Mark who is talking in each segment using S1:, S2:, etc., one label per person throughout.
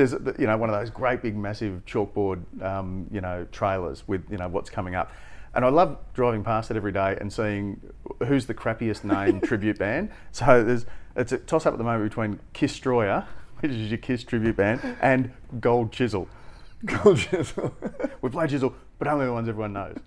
S1: there's you know one of those great big massive chalkboard um, you know trailers with you know what's coming up. And I love driving past it every day and seeing who's the crappiest named tribute band. So there's it's a toss up at the moment between Kiss Destroyer, which is your Kiss tribute band, and Gold Chisel.
S2: Gold Chisel.
S1: we play Chisel, but only the ones everyone knows.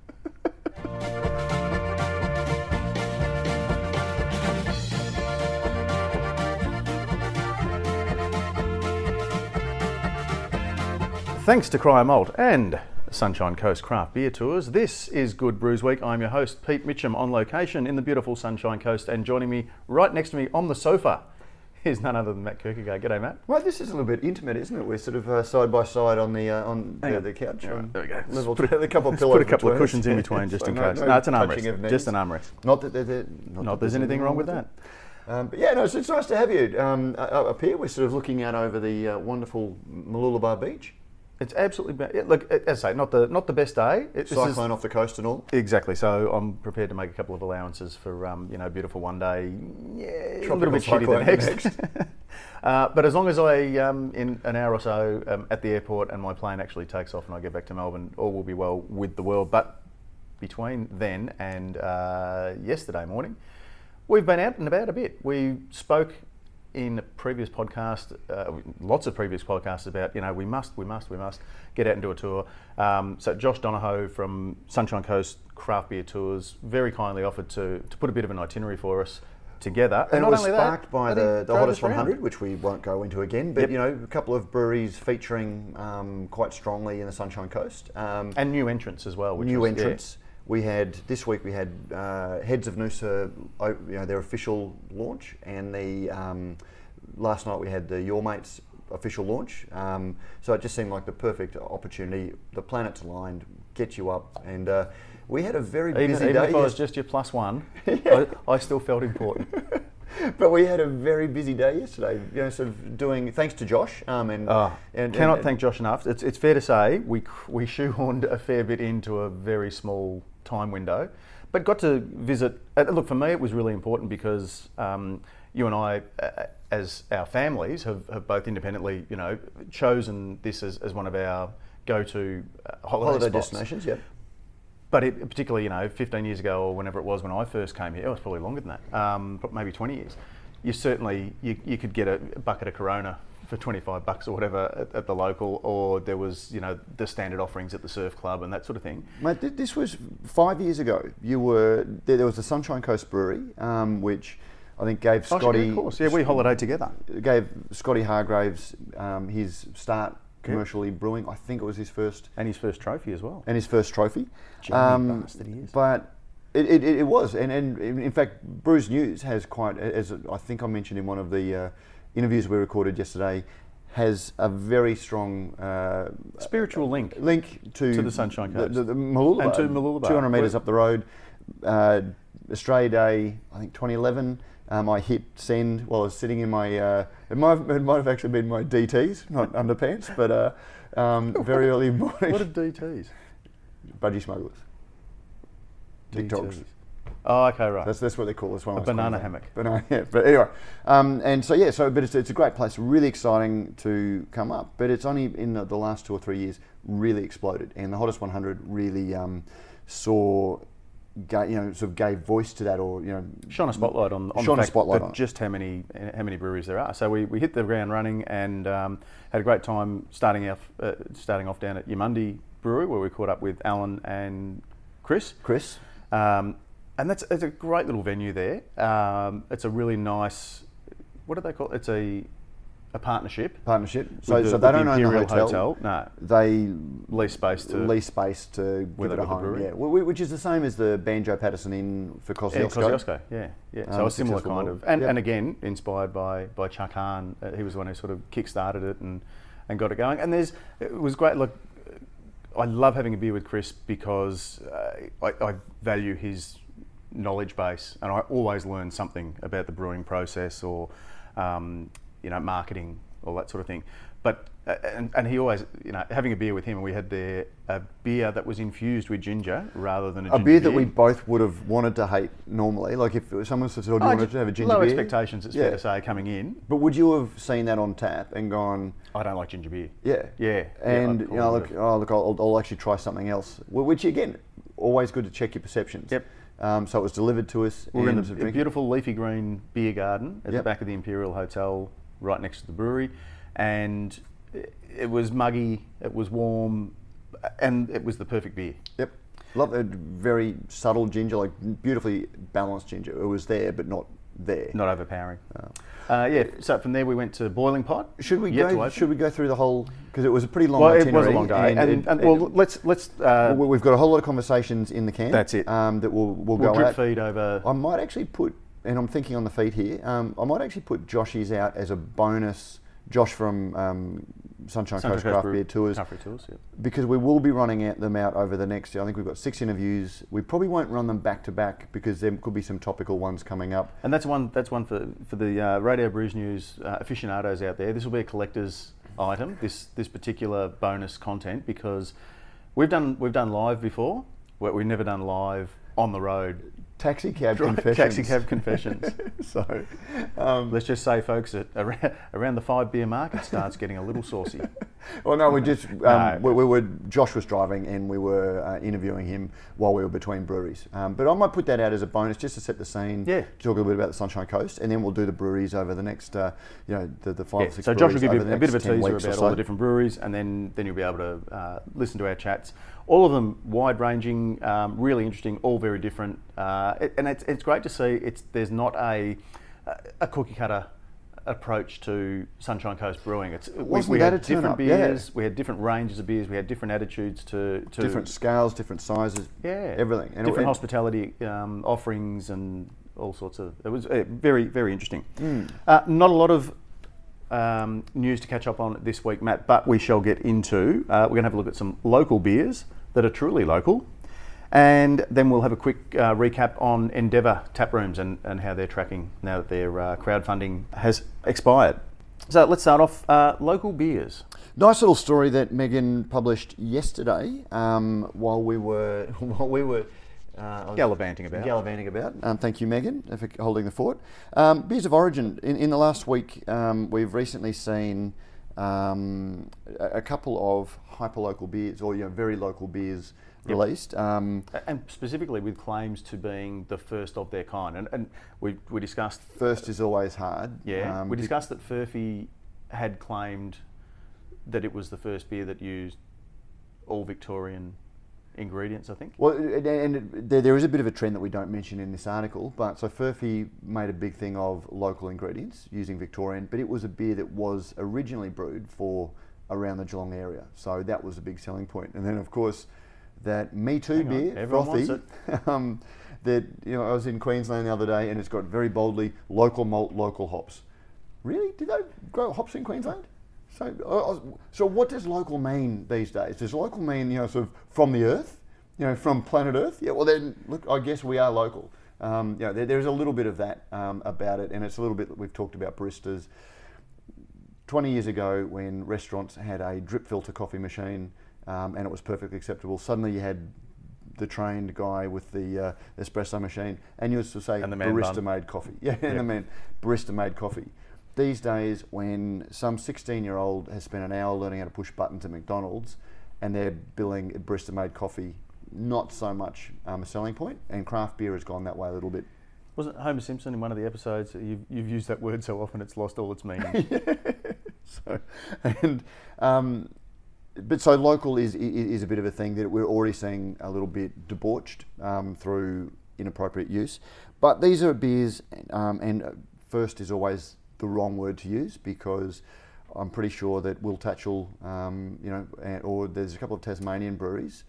S1: Thanks to Cryer Malt and Sunshine Coast Craft Beer Tours. This is Good Brews Week. I'm your host, Pete Mitchell, on location in the beautiful Sunshine Coast, and joining me right next to me on the sofa is none other than Matt Kirkegaard. G'day, Matt.
S2: Well, this is a little bit intimate, isn't it? We're sort of uh, side by side on the uh, on the, the, couch.
S1: Right, there we go.
S2: Level
S1: put
S2: a, couple of
S1: put a couple of cushions in between just
S2: so
S1: in
S2: no,
S1: case.
S2: No,
S1: No, it's an armrest. Just an armrest.
S2: Not that, there- not,
S1: Not
S2: that
S1: there's anything wrong with that.
S2: Um, but yeah, no, it's, it's nice to have you um, up here. We're sort of looking out over the uh, wonderful Mooloolaba Beach.
S1: It's absolutely ba- yeah, look. As I say, not the not the best day. It, this is-
S2: Cyclone off the coast and all.
S1: Exactly. So I'm prepared to make a couple of allowances for um, you know beautiful one day. Yeah, a little bit shitty
S2: cyclone
S1: the next. uh, but as long as I um, in an hour or so um, at the airport and my plane actually takes off and I get back to Melbourne, all will be well with the world. But between then and uh, yesterday morning, we've been out and about a bit. We spoke in previous podcast, uh, lots of previous podcasts about, you know, we must, we must, we must get out and do a tour. Um, so Josh Donahoe from Sunshine Coast Craft Beer Tours very kindly offered to, to put a bit of an itinerary for us together.
S2: And it
S1: not
S2: was
S1: only that,
S2: sparked by the, the hottest 100, which we won't go into again. But
S1: Yep.
S2: you know, a couple of breweries featuring um, quite strongly in the Sunshine Coast. Um,
S1: And new entrants as well. Which
S2: new
S1: was, yeah.
S2: We had this week. We had uh, Heads of Noosa, you know, their official launch, and the um, last night we had the Your Mates official launch. Um, so it just seemed like the perfect opportunity. The planets aligned, get you up, and uh, we had a very
S1: Even,
S2: busy
S1: even
S2: day.
S1: if I was just your plus one, I, I still felt important.
S2: but we had a very busy day yesterday. You know, sort of doing thanks to Josh. Um, and,
S1: Oh,
S2: and
S1: cannot
S2: and-
S1: thank Josh enough. It's, it's fair to say we we shoehorned a fair bit into a very small time window, but got to visit. uh, Look, for me, it was really important because um, you and I, uh, as our families, have, have both independently, you know, chosen this as, as one of our go-to uh, holiday,
S2: holiday destinations. Yeah.
S1: But it, particularly, you know, 15 years ago or whenever it was when I first came here, it was probably longer than that, um, but maybe 20 years. You certainly you, you could get a bucket of Corona for 25 bucks or whatever at, at the local, or there was you know the standard offerings at the surf club and that sort of thing.
S2: Mate, th- this was five years ago. You were there. There was the Sunshine Coast Brewery, um, which I think gave
S1: Oh,
S2: Scotty.
S1: of course, yeah, we holidayed together.
S2: gave Scotty Hargraves um, his start commercially brewing. I think it was his first
S1: And his first trophy as well.
S2: and his first trophy. Um,
S1: bastard he is.
S2: But it, it, it was, and, and in fact, Brews News has quite, as I think I mentioned in one of the uh, interviews we recorded yesterday, has a very strong uh,
S1: Spiritual link.
S2: link to,
S1: To the Sunshine
S2: the-
S1: Coast.
S2: the, the Mooloolaba,
S1: And to Mooloolaba.
S2: 200 metres
S1: Well-
S2: up the road. Uh, Australia Day, I think 2011. Um, I hit send while I was sitting in my. Uh, it might have, it might have actually been my DTs, not underpants, but uh, um, very early morning.
S1: What are DTs?
S2: budgie smugglers. TikToks.
S1: Oh, okay, right.
S2: That's, that's what they call this one.
S1: A banana hammock.
S2: Banana, yeah. But anyway, um, and so yeah, so but it's, it's a great place, really exciting to come up. But it's only in the, the last two or three years really exploded, and the hottest 100 really um, saw, ga- you know, sort of gave voice to that, or you know,
S1: shone a spotlight on, on
S2: Shone
S1: the
S2: a spotlight on
S1: just how many how many breweries there are. So we, we hit the ground running and um, had a great time starting off uh, starting off down at Eumundi Brewery where we caught up with Alan and Chris.
S2: Chris.
S1: Um, and that's it's a great little venue there. Um, it's a really nice. What do they call it? It's a a partnership.
S2: Partnership. So,
S1: the-
S2: so they don't own the
S1: Imperial
S2: hotel.
S1: No,
S2: They
S1: lease space to
S2: lease space to
S1: With
S2: give
S1: it
S2: a home. Yeah, Wh- which is the same as the Banjo Paterson Inn for
S1: Yeah,
S2: Kosciuszko.
S1: Kosciuszko, yeah, yeah. So
S2: Um,
S1: a similar kind
S2: model.
S1: of, and,
S2: Yep.
S1: and again inspired by by Chuck Hahn. Uh, he was the one who sort of kick-started it and and got it going. And there's it was great. Look, I love having a beer with Chris because uh, I, I value his knowledge base, and I always learn something about the brewing process or um, you know marketing, all that sort of thing. but uh, and, and he always, you know, having a beer with him, and we had there a beer that was infused with ginger rather than a,
S2: A
S1: ginger
S2: beer that we both would have wanted to hate normally. Like if someone said, "Oh, do you
S1: Oh,
S2: want to have a ginger
S1: low
S2: beer?"
S1: expectations, it's
S2: Yeah.
S1: fair to say, coming in.
S2: But would you have seen that on tap and gone,
S1: I don't like ginger beer.
S2: yeah,
S1: Yeah, yeah,
S2: and
S1: yeah,
S2: you know, look, oh look, I'll, I'll actually try something else. Which again, always good to check your perceptions.
S1: Yep.
S2: Um, so it was delivered to us.
S1: We're in the
S2: drink
S1: beautiful leafy green beer garden at the back of the Imperial Hotel, right next to the brewery, and it- it was muggy, it was warm, and it was the perfect beer.
S2: Yep. Love a very subtle ginger, like beautifully balanced ginger. It was there, but not there.
S1: Not overpowering. Uh, yeah. So from there we went to Boiling Pot.
S2: Should we
S1: Yet
S2: go? Should we go through the whole? Because it was a pretty long.
S1: Well, it was a long day, and,
S2: it-
S1: and,
S2: it-
S1: well, let's let's uh,
S2: we- we've got a whole lot of conversations in the can.
S1: That's it.
S2: Um, that will will
S1: we'll
S2: go
S1: drip
S2: out.
S1: feed over.
S2: I might actually put, and I'm thinking on the feed here. Um, I might actually put Joshy's out as a bonus. Josh from um, Sunshine,
S1: Sunshine
S2: Coast Craft
S1: Brew-
S2: Beer Tours,
S1: Craft Beer Tours, yeah.
S2: because we will be running out them out over the next. I think we've got six interviews. We probably won't run them back to back because there could be some topical ones coming up.
S1: And that's one. That's one for for the uh, Radio Brews News uh, aficionados out there. This will be a collector's item. This this particular bonus content because we've done we've done live before. but We've never done live on the road.
S2: Taxi cab
S1: Dri-
S2: confessions.
S1: taxi cab confessions.
S2: so, um,
S1: Let's just say, folks, that around, around the five beer mark, it starts getting a little saucy.
S2: well, no, we just um,
S1: No.
S2: we, we were Josh was driving and we were uh, interviewing him while we were between breweries. Um, but I might put that out as a bonus just to set the scene.
S1: Yeah.
S2: Talk a little bit about the Sunshine Coast, and then we'll do the breweries over the next, uh, you know, the, the five
S1: Yeah,
S2: or six.
S1: so Josh will give you a bit of a teaser about
S2: so.
S1: all the different breweries, and then then you'll be able to uh, listen to our chats. All of them wide ranging, um, really interesting, all very different, uh, and it's, it's great to see. It's there's not a a cookie cutter approach to Sunshine Coast Brewing. It's we,
S2: Wasn't
S1: we
S2: that
S1: had different
S2: up? Yeah.
S1: beers, we had different ranges of beers, we had different attitudes to, to
S2: different scales, different sizes,
S1: yeah,
S2: everything. And-
S1: different
S2: and-
S1: hospitality um, offerings and all sorts of. It was uh, very very interesting.
S2: Hmm.
S1: Uh, not a lot of um, news to catch up on this week, Matt, but we shall get into. Uh, we're going to have a look at some local beers that are truly local. And then we'll have a quick uh, recap on Endeavour tap rooms and, and how they're tracking now that their uh, crowdfunding has expired. So let's start off uh, local beers.
S2: Nice little story that Megan published yesterday um, while we were while we were uh,
S1: Gallivanting about.
S2: Gallivanting about. Um, thank you, Megan, for holding the fort. Um, beers of origin. In, in the last week, um, we've recently seen um, a, couple of hyperlocal beers, or you know, very local beers released. Um,
S1: And specifically with claims to being the first of their kind. And, and we, we discussed
S2: first is always hard.
S1: Yeah,
S2: Um,
S1: we discussed that Furphy had claimed that it was the first beer that used all Victorian ingredients. I think.
S2: Well, and- there, there is a bit of a trend that we don't mention in this article, but so Furphy made a big thing of local ingredients using Victorian, but it was a beer that was originally brewed for around the Geelong area, so that was a big selling point. And then, of course, that Me Too
S1: Hang on,
S2: beer,
S1: wants
S2: Frothy, um, that you know I was in Queensland the other day, and it's got very boldly local malt, local hops. Really? Did they grow hops in Queensland? So, I so what does local mean these days? Does local mean you know sort of from the earth, you know, from planet Earth? Yeah. Well, then look, I guess we are local. Um, you know, there, there's a little bit of that um, about it, and it's a little bit that we've talked about baristas. 20 years ago, when restaurants had a drip filter coffee machine um, and it was perfectly acceptable, suddenly you had the trained guy with the uh, espresso machine, and you used to say
S1: And the man
S2: barista
S1: bun.
S2: made coffee. Yeah,
S1: Yeah.
S2: and the man barista made coffee. These days, when some 16 year old has spent an hour learning how to push buttons at McDonald's and they're billing barista made coffee, not so much um, a selling point, and craft beer has gone that way a little bit.
S1: Wasn't Homer Simpson in one of the episodes? You've, you've used that word so often it's lost all its meaning.
S2: so, and um, but so local is, is is a bit of a thing that we're already seeing a little bit debauched um, through inappropriate use. But these are beers, um, and uh, first is always the wrong word to use because I'm pretty sure that Will Tatchell, um, you know, or there's a couple of Tasmanian breweries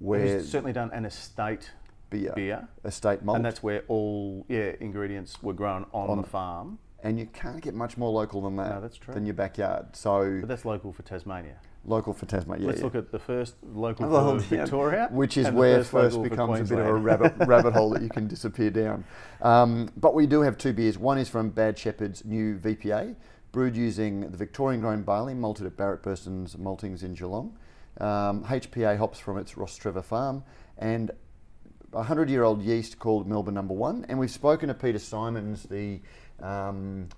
S2: where
S1: Who's certainly done an estate
S2: beer,
S1: beer,
S2: estate malt,
S1: and that's where all yeah ingredients were grown on,
S2: On-
S1: the farm.
S2: and you can't get much more local than that.
S1: No, that's true.
S2: Than your backyard. So
S1: But that's local for Tasmania.
S2: Local for Tasmania. Yeah,
S1: Let's
S2: yeah.
S1: look at the first local
S2: Well,
S1: for
S2: yeah,
S1: Victoria,
S2: which is where
S1: first
S2: first, becomes a bit of a rabbit, rabbit hole that you can disappear down. Um, but we do have two beers. One is from Bad Shepherd's new VPA, brewed using the Victorian grown barley, malted at Barrett Burston's Maltings in Geelong. Um, HPA hops from its Rostrevor farm, and a hundred year old yeast called Melbourne Number One. And we've spoken to Peter Symons, the um,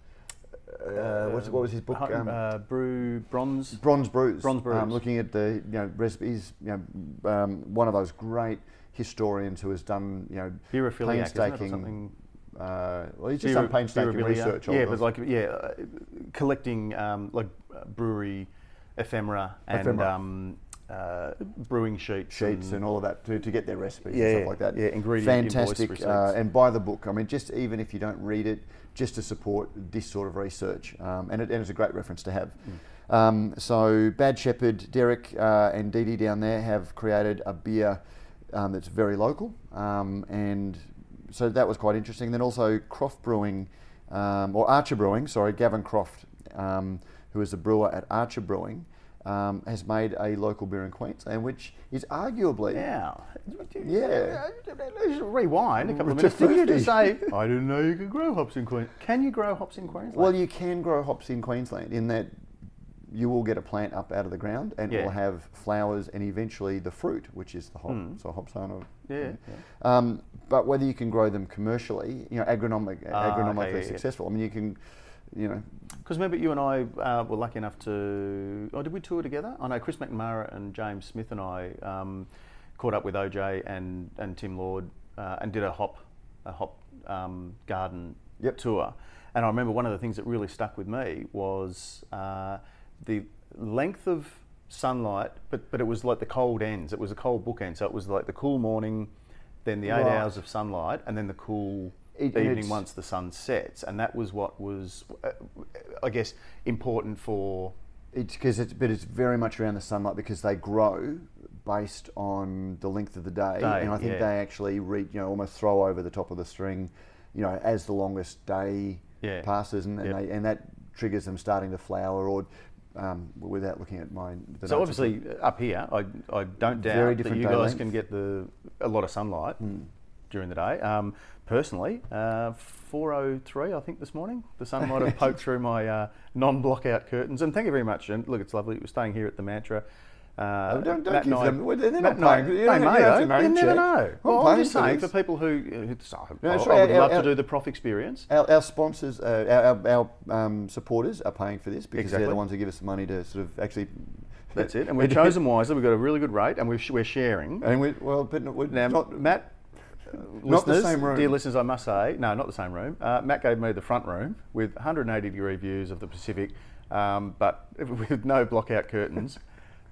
S2: uh, what's, what was his book? Um,
S1: uh, brew bronze.
S2: Bronze Brews.
S1: Bronze Brews.
S2: Um, looking at the you know recipes, you know, um, one of those great historians who has done you know
S1: Beerophiliac, isn't it, or
S2: painstaking.
S1: something?
S2: Uh, well, he's just
S1: Beer-
S2: done painstaking
S1: beerabilia.
S2: research. on
S1: Yeah, but like yeah, uh, collecting um, like uh, brewery ephemera and
S2: Ephemera.
S1: Uh, brewing sheets.
S2: sheets and all of that to, to get their recipes
S1: Yeah,
S2: and stuff like that.
S1: yeah, ingredient invoice
S2: fantastic. Uh, and buy the book. I mean, just even if you don't read it, just to support this sort of research, um, and, it, and it's a great reference to have.
S1: Mm.
S2: Um, so, Bad Shepherd, Derek uh, and Dee Dee down there have created a beer um, that's very local, um, and so that was quite interesting. Then also Croft Brewing, um, or Archer Brewing, sorry, Gavin Croft, um, who is the brewer at Archer Brewing. Um, has made a local beer in Queensland, which is arguably
S1: Yeah.
S2: Yeah.
S1: Rewind a couple of minutes. Did you just say, I didn't know you could grow hops in Queensland? Can you grow hops in Queensland?
S2: Well, you can grow hops in Queensland in that you will get a plant up out of the ground and it will have flowers and eventually the fruit, which is the hop.
S1: Mm.
S2: So hops aren't a,
S1: yeah.
S2: Um, but whether you can grow them commercially, you know, agronomic,
S1: Ah,
S2: agronomically
S1: yeah, yeah.
S2: successful. I mean, you can, you know,
S1: Because remember, you and I uh, were lucky enough to. Oh, did we tour together? I know Chris McNamara and James Smith and I um, caught up with OJ and, and Tim Lord uh, and did a hop a hop um, garden
S2: Yep.
S1: tour. And I remember one of the things that really stuck with me was uh, the length of sunlight, but but it was like the cold ends. It was a cold bookend, so it was like the cool morning, then the eight
S2: Right.
S1: hours of sunlight, and then the cool
S2: It-
S1: evening once the sun sets, and that was what was, uh, I guess, important for.
S2: it's because it's, but it's very much around the sunlight because they grow based on the length of the day,
S1: Day,
S2: and I think
S1: yeah.
S2: they actually reach, you know, almost throw over the top of the string, you know, as the longest day
S1: Yeah.
S2: passes, and, and,
S1: Yep.
S2: they, and that triggers them starting to flower or. Um, without looking at my, the
S1: So obviously, up here, I, I don't doubt that you guys
S2: length.
S1: Can get the a lot of sunlight during the day. Um, personally, uh, 4:03, I think this morning, the sun might have poked through my uh, non-blockout curtains. And thank you very much. And look, it's lovely. We're staying here at the Mantra. Uh,
S2: Oh, don't- don't give them- they're not
S1: Matt and I-
S2: paying- you
S1: they may though. You never know.
S2: I'm
S1: Well, I'm just
S2: for
S1: saying for people who, who
S2: No,
S1: I,
S2: that's
S1: I would
S2: Our-
S1: love
S2: our-
S1: to do the prof experience.
S2: Our, our sponsors, uh, our, our, um, supporters are paying for this because they're the ones who give us the money to sort of actually.
S1: That's it. And we've chosen wisely. We've got a really good rate, and we've, we're sharing.
S2: And we, well, but we're
S1: Now,
S2: not,
S1: Matt,
S2: Not the same room.
S1: dear listeners, I must say, no, not the same room. Uh, Matt gave me the front room with 180 degree views of the Pacific, um, but with no blockout curtains.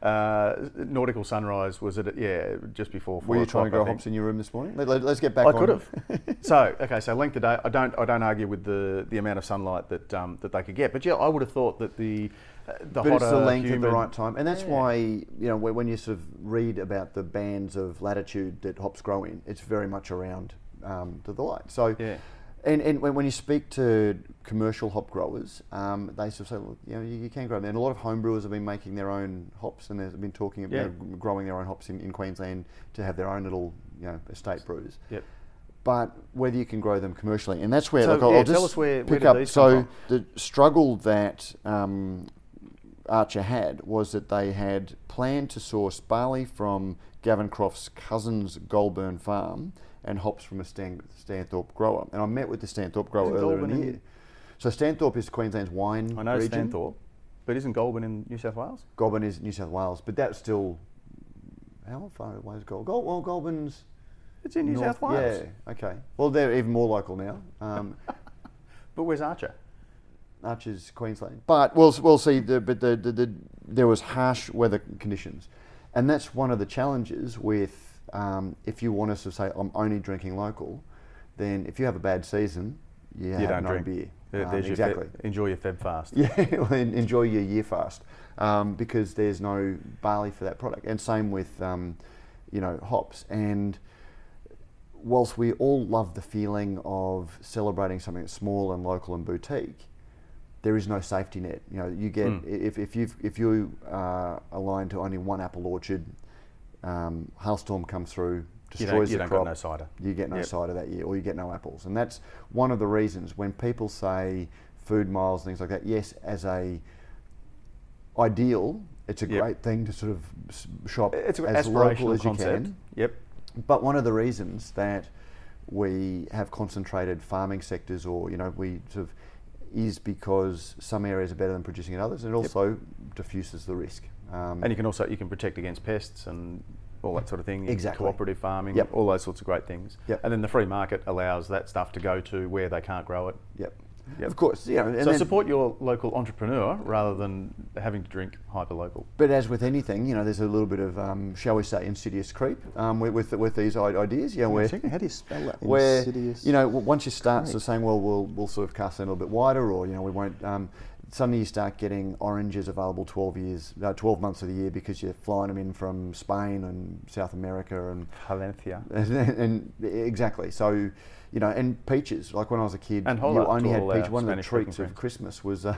S1: Uh, nautical sunrise was at yeah just before. Four
S2: Were you trying to grow hops in your room this morning? Let, us get back
S1: I could have. so okay, so length of day. I don't. I don't argue with the the amount of sunlight that um, that they could get. But yeah, I would have thought that the uh, the
S2: But
S1: hotter,
S2: it's the length at the right time, and that's
S1: Yeah.
S2: why you know when when you sort of read about the bands of latitude that hops grow in, it's very much around um, to the light. So,
S1: Yeah.
S2: And, and when, when you speak to commercial hop growers, um, they sort of say, well, you know, you, you can grow them. And a lot of home brewers have been making their own hops, and they've been talking about
S1: Yeah.
S2: growing their own hops in, in Queensland to have their own little you know estate brews.
S1: Yep.
S2: But whether you can grow them commercially, and that's where
S1: So,
S2: look, I'll,
S1: yeah,
S2: I'll
S1: tell
S2: just
S1: us where- where
S2: pick
S1: did
S2: up. so the struggle that um, Archer had was that they had planned to source barley from Gavin Croft's cousin's Goulburn farm and hops from a Stan, Stanthorpe grower. And I met with the Stanthorpe grower
S1: Isn't
S2: earlier in the year. So Stanthorpe is Queensland's wine
S1: I know
S2: region.
S1: Stanthorpe, but isn't Goulburn in New South Wales?
S2: Goulburn is New South Wales, but that's still how far away is Goulburn? Goul- well, Goulburn's
S1: It's in New
S2: north-
S1: South Wales.
S2: Yeah, okay. Well, they're even more local now. Um,
S1: But where's Archer?
S2: Archer's Queensland. But we'll, we'll see. The, but the, the, the, there was harsh weather conditions, and that's one of the challenges with um, if you want us to say I'm only drinking local, then if you have a bad season, you, have
S1: don't
S2: no
S1: drink.
S2: beer. Um,
S1: your
S2: exactly.
S1: Feb, enjoy your Feb fast.
S2: Yeah, enjoy your year fast um, because there's no barley for that product, and same with um, you know hops. And whilst we all love the feeling of celebrating something that's small and local and boutique, there is no safety net. You know, you get
S1: Mm.
S2: if if you if you are aligned to only one apple orchard, um, hailstorm comes through,
S1: You
S2: destroys
S1: don't, you
S2: the
S1: don't
S2: crop
S1: got no cider.
S2: you get no
S1: Yep.
S2: cider that year, or you get no apples. And that's one of the reasons when people say food miles, and things like that. Yes, as a ideal, it's a
S1: Yep.
S2: great thing to sort of shop
S1: It's
S2: as local as you
S1: concept.
S2: can.
S1: Yep.
S2: But one of the reasons that we have concentrated farming sectors, or you know, we sort of is because some areas are better than producing in others, and it also diffuses the risk. Um,
S1: And you can also you can protect against pests and all that sort of thing.
S2: Exactly.
S1: Cooperative farming,
S2: Yep.
S1: all those sorts of great things.
S2: Yep.
S1: And then the free market allows that stuff to go to where they can't grow it.
S2: yep.
S1: Yep.
S2: Of course, know, and
S1: so support your local entrepreneur rather than having to drink hyper local.
S2: But as with anything, you know, there's a little bit of, um, shall we say, insidious creep um, with, with with these ideas. You know, where
S3: How do you spell that?
S2: where
S3: Insidious.
S2: you know once you start sort of saying, well, we'll we'll sort of cast it a little bit wider, or you know, we won't. Um, suddenly you start getting oranges available 12 years, uh, 12 months of the year because you're flying them in from Spain and South America and
S1: Valencia.
S2: and, and exactly. So, you know, and peaches. Like when I was a kid,
S1: And
S2: you only had
S1: all
S2: peach.
S1: our
S2: One of the treats of. Christmas was uh,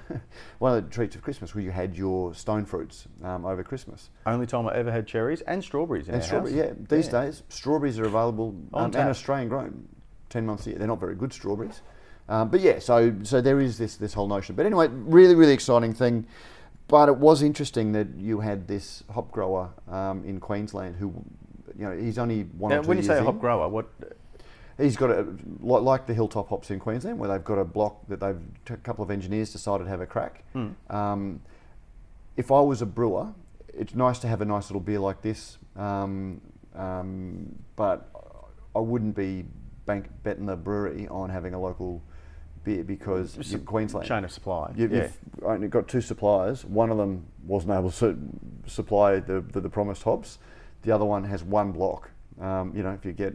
S2: one of the treats of Christmas where you had your stone fruits um, over Christmas.
S1: Only time I ever had cherries and strawberries in
S2: And
S1: our
S2: strawberry,
S1: house.
S2: yeah. These days, strawberries are available um, and Australian grown, ten months a year. They're not very good strawberries, um, but yeah. So so there is this this whole notion. But anyway, really really exciting thing. But it was interesting that you had this hop grower um, in Queensland who, you know, he's only one
S1: Now,
S2: or two
S1: when you say a
S2: in.
S1: hop grower, what?
S2: He's got a like, the hilltop hops in Queensland, where they've got a block that they've a couple of engineers decided to have a crack.
S1: Hmm.
S2: Um, if I was a brewer, it's nice to have a nice little beer like this, um, um, but I wouldn't be bank, betting the brewery on having a local beer because you're Queensland.
S1: Chain of supply.
S2: You,
S1: yeah.
S2: You've only got two suppliers. One of them wasn't able to su- supply the, the, the promised hops. The other one has one block. Um, you know, if you get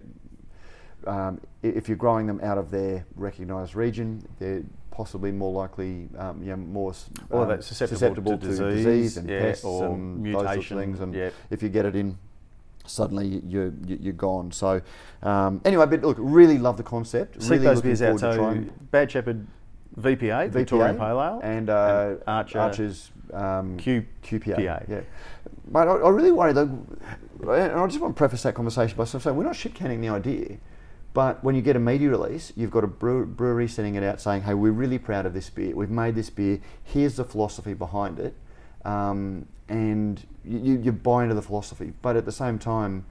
S2: um, if you're growing them out of their recognised region, they're possibly more likely, um, you know, more um,
S1: that's susceptible to disease,
S2: and
S1: yeah,
S2: pests
S1: or
S2: and those sorts of things. And
S1: yeah.
S2: if you get it in, suddenly you're you- you're gone. So um, anyway, but look, really love the concept.
S1: Seek
S2: really
S1: those beers out.
S2: to
S1: So. Bad Shepherd VPA, Victorian Pale Ale,
S2: and, uh,
S1: Archer,
S2: Archer's um,
S1: Q-
S2: QPA.
S1: PA.
S2: Yeah, mate, I, I really worry though, and I just want to preface that conversation by saying we're not shit canning the idea, but when you get a media release, you've got a brewery sending it out saying, "Hey, we're really proud of this beer. We've made this beer. Here's the philosophy behind it," um, and you, you, buy into the philosophy. But at the same time,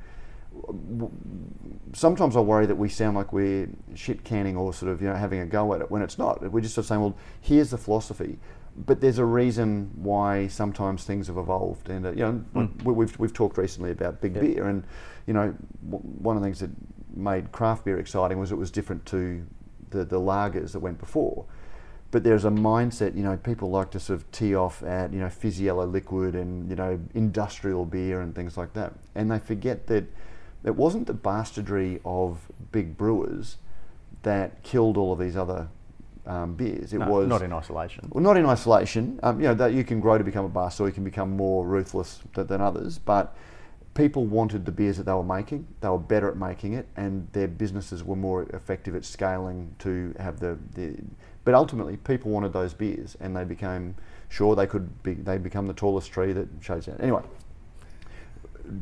S2: sometimes I worry that we sound like we're shit canning or sort of you know having a go at it when it's not. We're just sort of saying, well, here's the philosophy, but there's a reason why sometimes things have evolved. And uh, you know,
S1: Mm.
S2: we, we've we've talked recently about big
S1: Yep.
S2: beer, and you know, w- one of the things that made craft beer exciting was it was different to the the lagers that went before. But there's a mindset, you know, people like to sort of tee off at, you know, fizzy yellow liquid and, you know, industrial beer and things like that. And they forget that it wasn't the bastardry of big brewers that killed all of these other um, beers. It
S1: No,
S2: was
S1: not in isolation.
S2: well, not in isolation. Um, you know that you can grow to become a bastard, or you can become more ruthless th- than others. But people wanted the beers that they were making. They were better at making it, and their businesses were more effective at scaling to have the. the but ultimately, people wanted those beers, and they became sure they could be. They become the tallest tree that shows out. Anyway,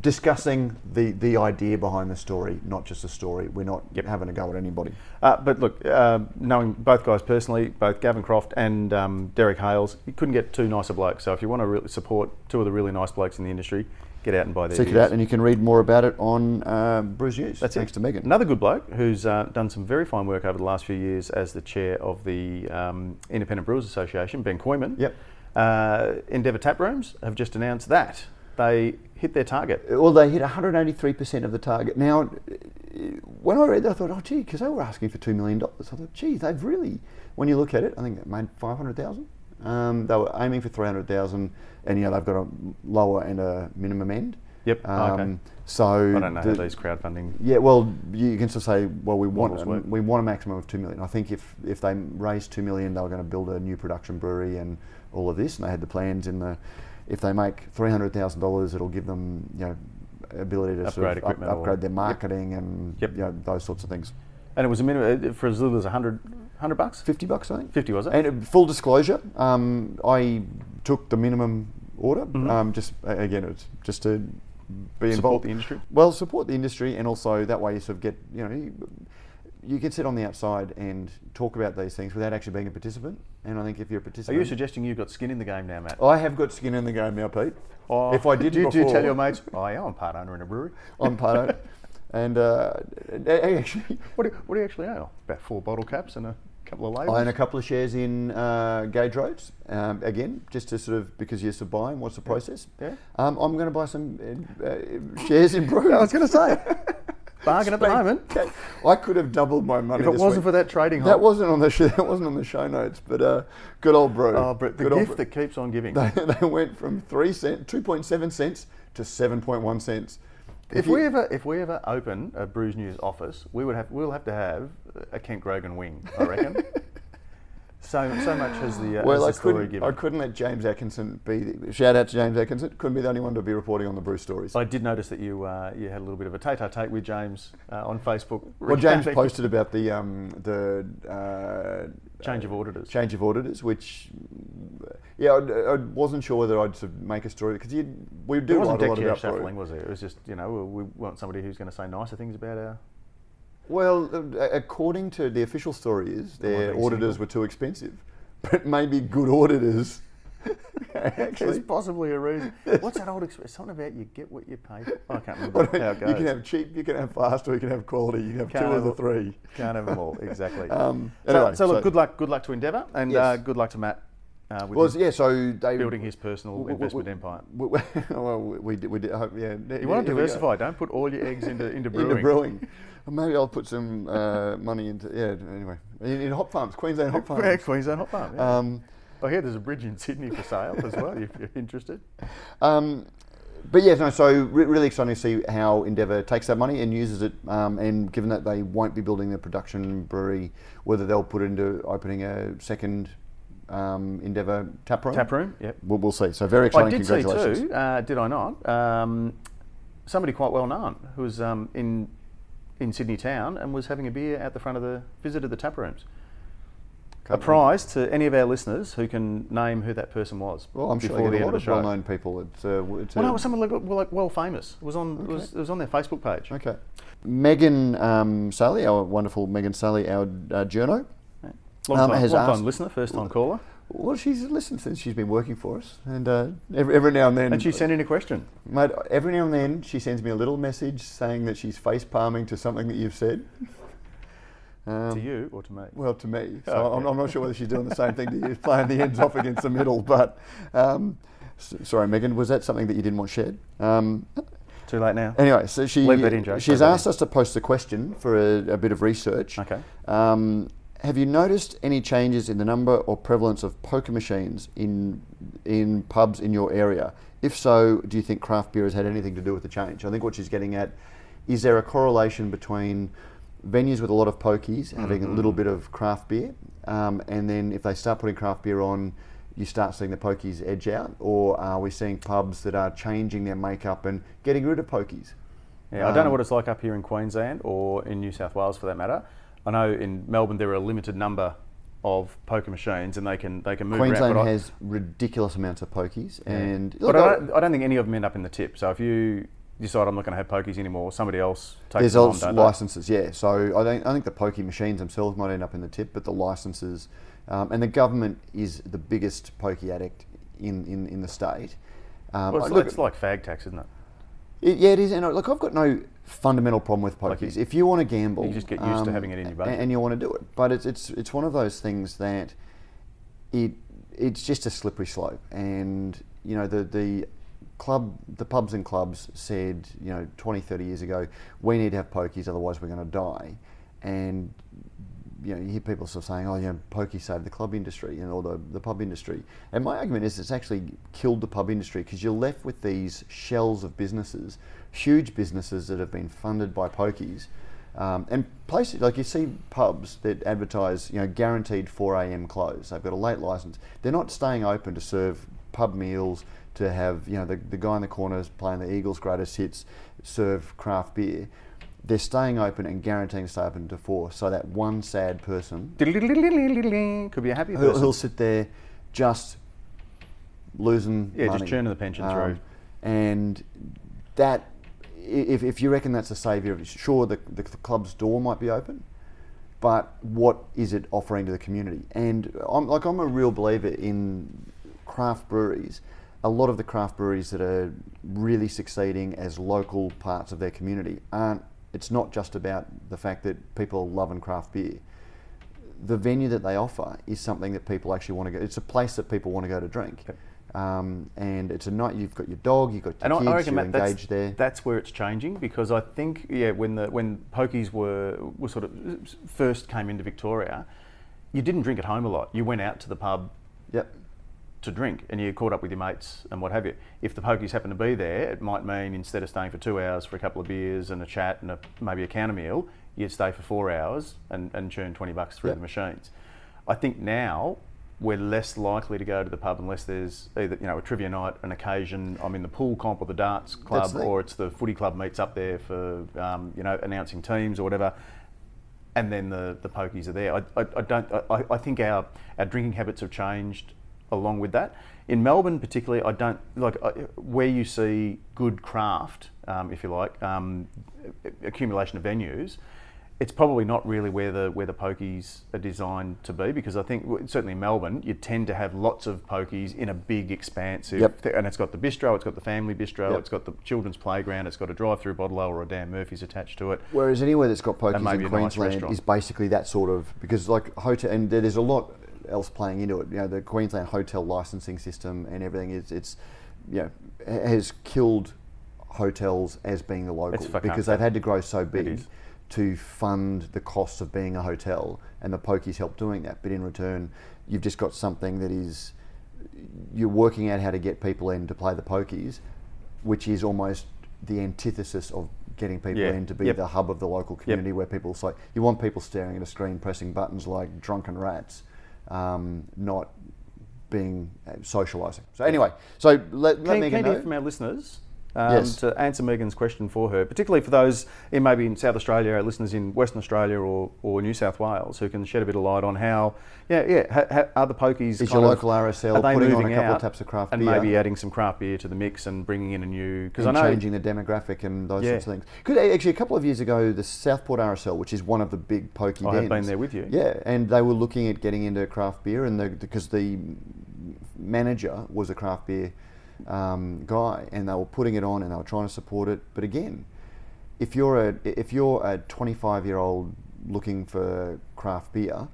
S2: discussing the the idea behind the story, not just the story. We're not
S1: Yep.
S2: having a go at anybody.
S1: Uh, but look, uh, knowing both guys personally, both Gavin Croft and um, Derek Hales, you couldn't get two nicer blokes. So if you want to really support two of the really nice blokes in the industry, get out and buy their
S2: Seek it out, and you can read more about it on uh, Brews News.
S1: That's
S2: thanks
S1: it.
S2: to Megan.
S1: Another good bloke who's uh, done some very fine work over the last few years as the chair of the um, Independent Brewers Association, Ben Koyman.
S2: Yep.
S1: Uh, Endeavour Tap Rooms have just announced that they hit their target.
S2: Well, they hit 183% of the target. Now, when I read that, I thought, oh, gee, because they were asking for $2 million. I thought, gee, they've really, when you look at it, I think they made 500,000. Um, they were aiming for 300,000, and, you know, they've got a lower and a minimum end.
S1: Yep,
S2: Um,
S1: okay.
S2: So
S1: I don't know
S2: the-
S1: how these crowdfunding.
S2: Yeah, well, you can still say, well, we want
S1: Models
S2: we want a maximum of two million. I think if if they raised two million, they were going to build a new production brewery and all of this, and they had the plans in the. If they make three hundred thousand dollars, it'll give them you know ability to sort
S1: Upgrade
S2: of up- upgrade their
S1: Yep.
S2: marketing and
S1: Yep.
S2: you know those sorts of things.
S1: And it was a minimum for as little as 100, 100 bucks?
S2: Fifty bucks, I think.
S1: 50 was it?
S2: And uh, full disclosure, um, I took the minimum order.
S1: Mhm.
S2: Um, just again, it's just to be
S1: Support
S2: involved.
S1: the industry.
S2: Well, support the industry, and also that way you sort of get you know. You- can sit on the outside and talk about these things without actually being a participant. And I think if you're a participant, Are
S1: you suggesting you've got skin in the game now, Matt?
S2: I have got skin in the game now, Pete.
S1: Oh,
S2: if I didn't
S1: do, you- do you tell your mates, oh yeah, I'm part owner in a brewery?
S2: I'm part owner. And uh, actually,
S1: What do, what do you actually own? About four bottle caps and a couple of labels?
S2: I own a couple of shares in uh, Gage Roads. Um, again, just to sort of because you're buying. What's the process?
S1: Yeah.
S2: Um, I'm going to buy some uh, uh, shares in Broo.
S1: I was going to say, bargain at the moment.
S2: I could have doubled my money.
S1: If it wasn't
S2: week.
S1: for that trading
S2: that wasn't on the sh- that wasn't on the show notes, but uh, good old Broo.
S1: Oh, but the
S2: Good
S1: gift that keeps on giving.
S2: they, they went from three cent, two point seven cents to seven point one cents.
S1: If
S2: you-
S1: we ever if we ever open a Brews News office, we would have we'll have to have a Kent Grogan wing, I reckon. So so much has the uh,
S2: well, I
S1: has the story
S2: couldn't,
S1: given.
S2: I couldn't let James Atkinson be. The, shout out to James Atkinson. Couldn't be the only one to be reporting on the Broo stories.
S1: I did notice that you uh, you had a little bit of a tete-a-tete with James uh, on Facebook.
S2: Well, James posted about the um, the uh,
S1: change of auditors.
S2: change of auditors, which yeah, I, I wasn't sure whether I'd sort of make a story because we do write a lot about
S1: shuffling, was there? It was just you know we want somebody who's going to say nicer things about our.
S2: Well, uh, according to the official story, is their
S1: being
S2: auditors were too expensive, but maybe good auditors.
S1: There's
S2: Actually,
S1: possibly a reason. What's that old expression? Something about you get what you pay. for? I can't remember how it goes.
S2: you can have cheap, you can have fast, or you can have quality. You can have
S1: Can't
S2: two of the three.
S1: Can't have them all. Exactly.
S2: Um,
S1: so,
S2: anyway,
S1: so look,
S2: so-
S1: good luck. Good luck to Endeavour, and
S2: Yes.
S1: uh, good luck to Matt uh, with
S2: Well, yeah. So they
S1: building his personal
S2: w- w-
S1: investment
S2: w-
S1: empire.
S2: well, we, we did. We did hope, yeah.
S1: You want to diversify. Don't put all your eggs into into brewing.
S2: Into brewing. Maybe I'll put some uh, money into yeah. Anyway, in, in hop farms, Queensland hop farms. Yeah.
S1: Queensland Hot Farm. Yeah.
S2: Um,
S1: I hear there's a bridge in Sydney for sale as well. If you're interested.
S2: um, but yeah, no. So re- really exciting to see how Endeavour takes that money and uses it. Um, and given that they won't be building their production brewery, whether they'll put it into opening a second um, Endeavour tap room.
S1: Tap room. Yep.
S2: We'll, we'll see. So very exciting.
S1: I did see
S2: Congratulations.
S1: too. Uh, did I not? Um, somebody quite well known who was um, in in Sydney town and was having a beer at the front of the visited the tap rooms. A prize to any of our listeners who can name who that person was.
S2: Well, I'm sure they get a lot
S1: of
S2: of well-known people. It's, uh, it's
S1: Well, no, it was someone like, well, like well famous. It was on it, was, it was on their Facebook page.
S2: Okay. Megan um, Sally, our wonderful Megan Sally, our uh, journo.
S1: Long,
S2: Um,
S1: time,
S2: has
S1: long time
S2: asked-
S1: listener, first time caller,
S2: Well, she's listened since she's been working for us, and uh, every, every now and then,
S1: and she sent in a question.
S2: mate, every now and then she sends me a little message saying that she's face palming to something that you've said. Um,
S1: To you or to me?
S2: Well, to me. So
S1: Okay.
S2: I'm, I'm not sure whether she's doing the same thing to you, playing the ends off against the middle. But um, s- sorry, Megan, was that something that you didn't want shared? Um,
S1: Too late now.
S2: Anyway, so she
S1: Leave that in,
S2: she's asked us to post a question for a, a bit of research.
S1: Okay.
S2: Um, have you noticed any changes in the number or prevalence of poker machines in in pubs in your area? If so, do you think craft beer has had anything to do with the change? I think what she's getting at is there a correlation between venues with a lot of pokies having a little bit of craft beer, um, and then if they start putting craft beer on, you start seeing the pokies edge out, or are we seeing pubs that are changing their makeup and getting rid of pokies?
S1: Yeah, I don't know
S2: Um,
S1: what it's like up here in Queensland or in New South Wales for that matter. I know in Melbourne there are a limited number of poker machines and they can they can move
S2: Queensland
S1: around. but I-
S2: has ridiculous amounts of pokies,
S1: Yeah.
S2: and
S1: but I don't, I don't think any of them end up in the tip. So if you decide I'm not going to have pokies anymore, somebody else takes
S2: there's
S1: them on,
S2: also
S1: don't they?
S2: licenses, yeah. So I think I think the pokey machines themselves might end up in the tip, but the licenses um, and the government is the biggest pokey addict in, in, in the state. Um,
S1: Well, it's,
S2: look,
S1: it's like fag tax, isn't it?
S2: It- yeah, it is. And uh, look, I've got no fundamental problem with
S1: Like
S2: pokies.
S1: you-
S2: if you want to gamble, um,
S1: you just get used to having it in your budget.
S2: and, and you want to do it. But it's it's it's one of those things that it it's just a slippery slope. And you know the the club, the pubs and clubs said, you know, 20, 30 years ago, we need to have pokies, otherwise we're going to die. And you know, you hear people sort of saying, "Oh, you know, pokey saved the club industry and or the, the pub industry." And my argument is, it's actually killed the pub industry because you're left with these shells of businesses, huge businesses that have been funded by pokies, um, and places like you see pubs that advertise, you know, guaranteed 4 a.m. close. They've got a late license. They're not staying open to serve pub meals, to have you know the, the guy in the corner is playing the Eagles' greatest hits, serve craft beer they're staying open and guaranteeing to stay open to four. So that one sad person
S1: Could be a happy person.
S2: who'll sit there just losing
S1: Yeah, just
S2: money. Um,
S1: churning the pension through.
S2: And that, if, if you reckon that's a saviour, sure, the, the, the club's door might be open, but what is it offering to the community? And I'm like I'm a real believer in craft breweries. A lot of the craft breweries that are really succeeding as local parts of their community aren't. It's not just about the fact that people love and craft beer. The venue that they offer is something that people actually want to go. It's a place that people want to go to drink. Um, and it's a night you've got your dog, you've got your
S1: And
S2: kids, you're
S1: Matt, that's,
S2: there.
S1: that's where it's changing because I think yeah when the when pokies were were sort of first came into Victoria, you didn't drink at home a lot. You went out to the pub
S2: Yep.
S1: To drink and you caught up with your mates and what have you. If the pokies happen to be there, it might mean instead of staying for two hours for a couple of beers and a chat and a, maybe a counter meal, you'd stay for four hours and, and churn 20 bucks through
S2: Yep.
S1: the machines. I think now we're less likely to go to the pub unless there's either you know a trivia night, an occasion. I'm in the pool comp or the darts club,
S2: the
S1: or it's the footy club meets up there for um, you know announcing teams or whatever and then the, the pokies are there. I, I, I don't. I, I think our, our drinking habits have changed along with that. In Melbourne, particularly, I don't like I, where you see good craft, um, if you like, um, accumulation of venues. It's probably not really where the where the pokies are designed to be because I think certainly in Melbourne you tend to have lots of pokies in a big expansive
S2: Yep.
S1: and it's got the bistro, it's got the family bistro,
S2: Yep.
S1: it's got the children's playground, it's got a drive-through bottle or a Dan Murphy's attached to it.
S2: Whereas anywhere that's got pokies in
S1: a nice
S2: Queensland is basically that sort of because like hotel and there's a lot else playing into it. You know, the Queensland hotel licensing system and everything is it's you know has killed hotels as being the local because they've had to grow so big to fund the costs of being a hotel and the pokies help doing that. But in return, you've just got something that is you're working out how to get people in to play the pokies, which is almost the antithesis of getting people
S1: Yeah.
S2: in to be
S1: Yep.
S2: the hub of the local community where people say you want people staring at a screen pressing buttons like drunken rats, um, not being socialising. So anyway, so let, let
S1: Can,
S2: Megan
S1: can
S2: know.
S1: hear from our listeners um,
S2: Yes.
S1: to answer Megan's question for her, particularly for those in maybe in South Australia, our listeners in Western Australia or, or New South Wales, who can shed a bit of light on how, yeah, yeah, ha, ha, are the pokies
S2: Is your local RSL putting on a couple of taps of craft
S1: and
S2: beer?
S1: And maybe adding some craft beer to the mix and bringing in a new because I know
S2: changing the demographic and those
S1: Yeah.
S2: sorts of things. Could actually a couple of years ago, the Southport RSL, which is one of the big pokey
S1: I have
S2: dens,
S1: been there with you.
S2: Yeah, and they were looking at getting into craft beer, and the, because the manager was a craft beer um, guy, and they were putting it on, and they were trying to support it. But again, if you're a if you're a 25 year old looking for craft beer,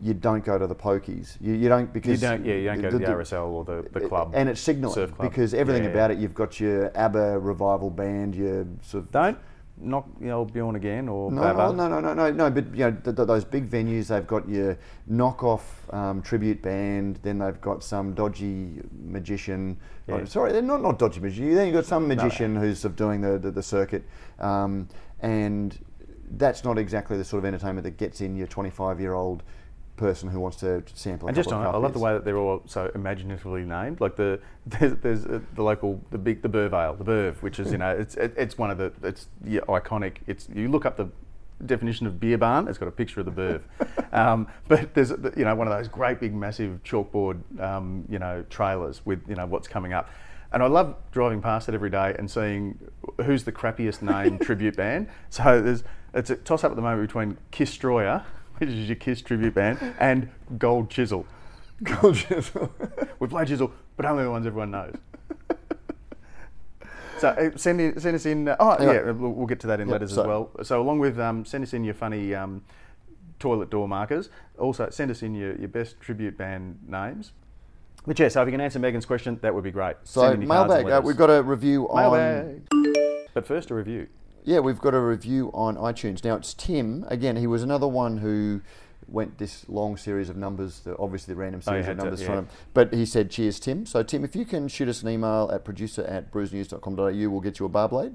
S2: you don't go to the pokies. You, you don't because you
S1: don't, yeah, you don't go to the, RSL or the, the club.
S2: and it's signalling
S1: club.
S2: because everything
S1: Yeah,
S2: about it, you've got your ABBA revival band, your sort of
S1: don't knock the old Bjorn again or
S2: no,
S1: Baba.
S2: no, no, no, no, no. But you know, th- th- those big venues, they've got your knockoff um, tribute band. Then they've got some dodgy magician.
S1: Yeah.
S2: oh, sorry, they're not not dodgy magician. Then you've got some magician who's sort of doing the the, the circuit, um, and that's not exactly the sort of entertainment that gets in your 25 year old person who wants to sample.
S1: And just on,
S2: of
S1: I love the way that they're all so imaginatively named. Like the there's, there's uh, the local the big the Burvale, the Burv, which is you know it's it, it's one of the it's yeah, iconic. It's you look up the definition of beer barn, it's got a picture of the Burv. um, but there's you know one of those great big massive chalkboard um, you know trailers with you know what's coming up. And I love driving past it every day and seeing who's the crappiest named tribute band. So there's it's a toss up at the moment between Kiss Destroyer, which is your Kiss tribute band, and Gold Chisel.
S2: beers.
S1: We play Chisel, but only the ones everyone knows. So uh, send in, send us in. Uh, oh
S2: Hang
S1: yeah, we'll, we'll get to that in
S2: Yep,
S1: letters
S2: so-
S1: as well. So along with um, send us in your funny um, toilet door markers. Also send us in your, your best tribute band names. But yeah, so if you can answer Megan's question, that would be great.
S2: so
S1: Send in your cards and
S2: mailbag. Uh, we've got a review on.
S1: mailbag. But first, a review.
S2: Yeah, we've got a review on iTunes. Now it's Tim. Again, he was another one who went this long series of numbers, the, obviously the random
S1: Oh,
S2: series of
S1: had to,
S2: numbers
S1: yeah.
S2: from him. But he said, cheers, Tim. So, Tim, if you can shoot us an email at producer at brewsnews.com.au, we'll get you a bar blade.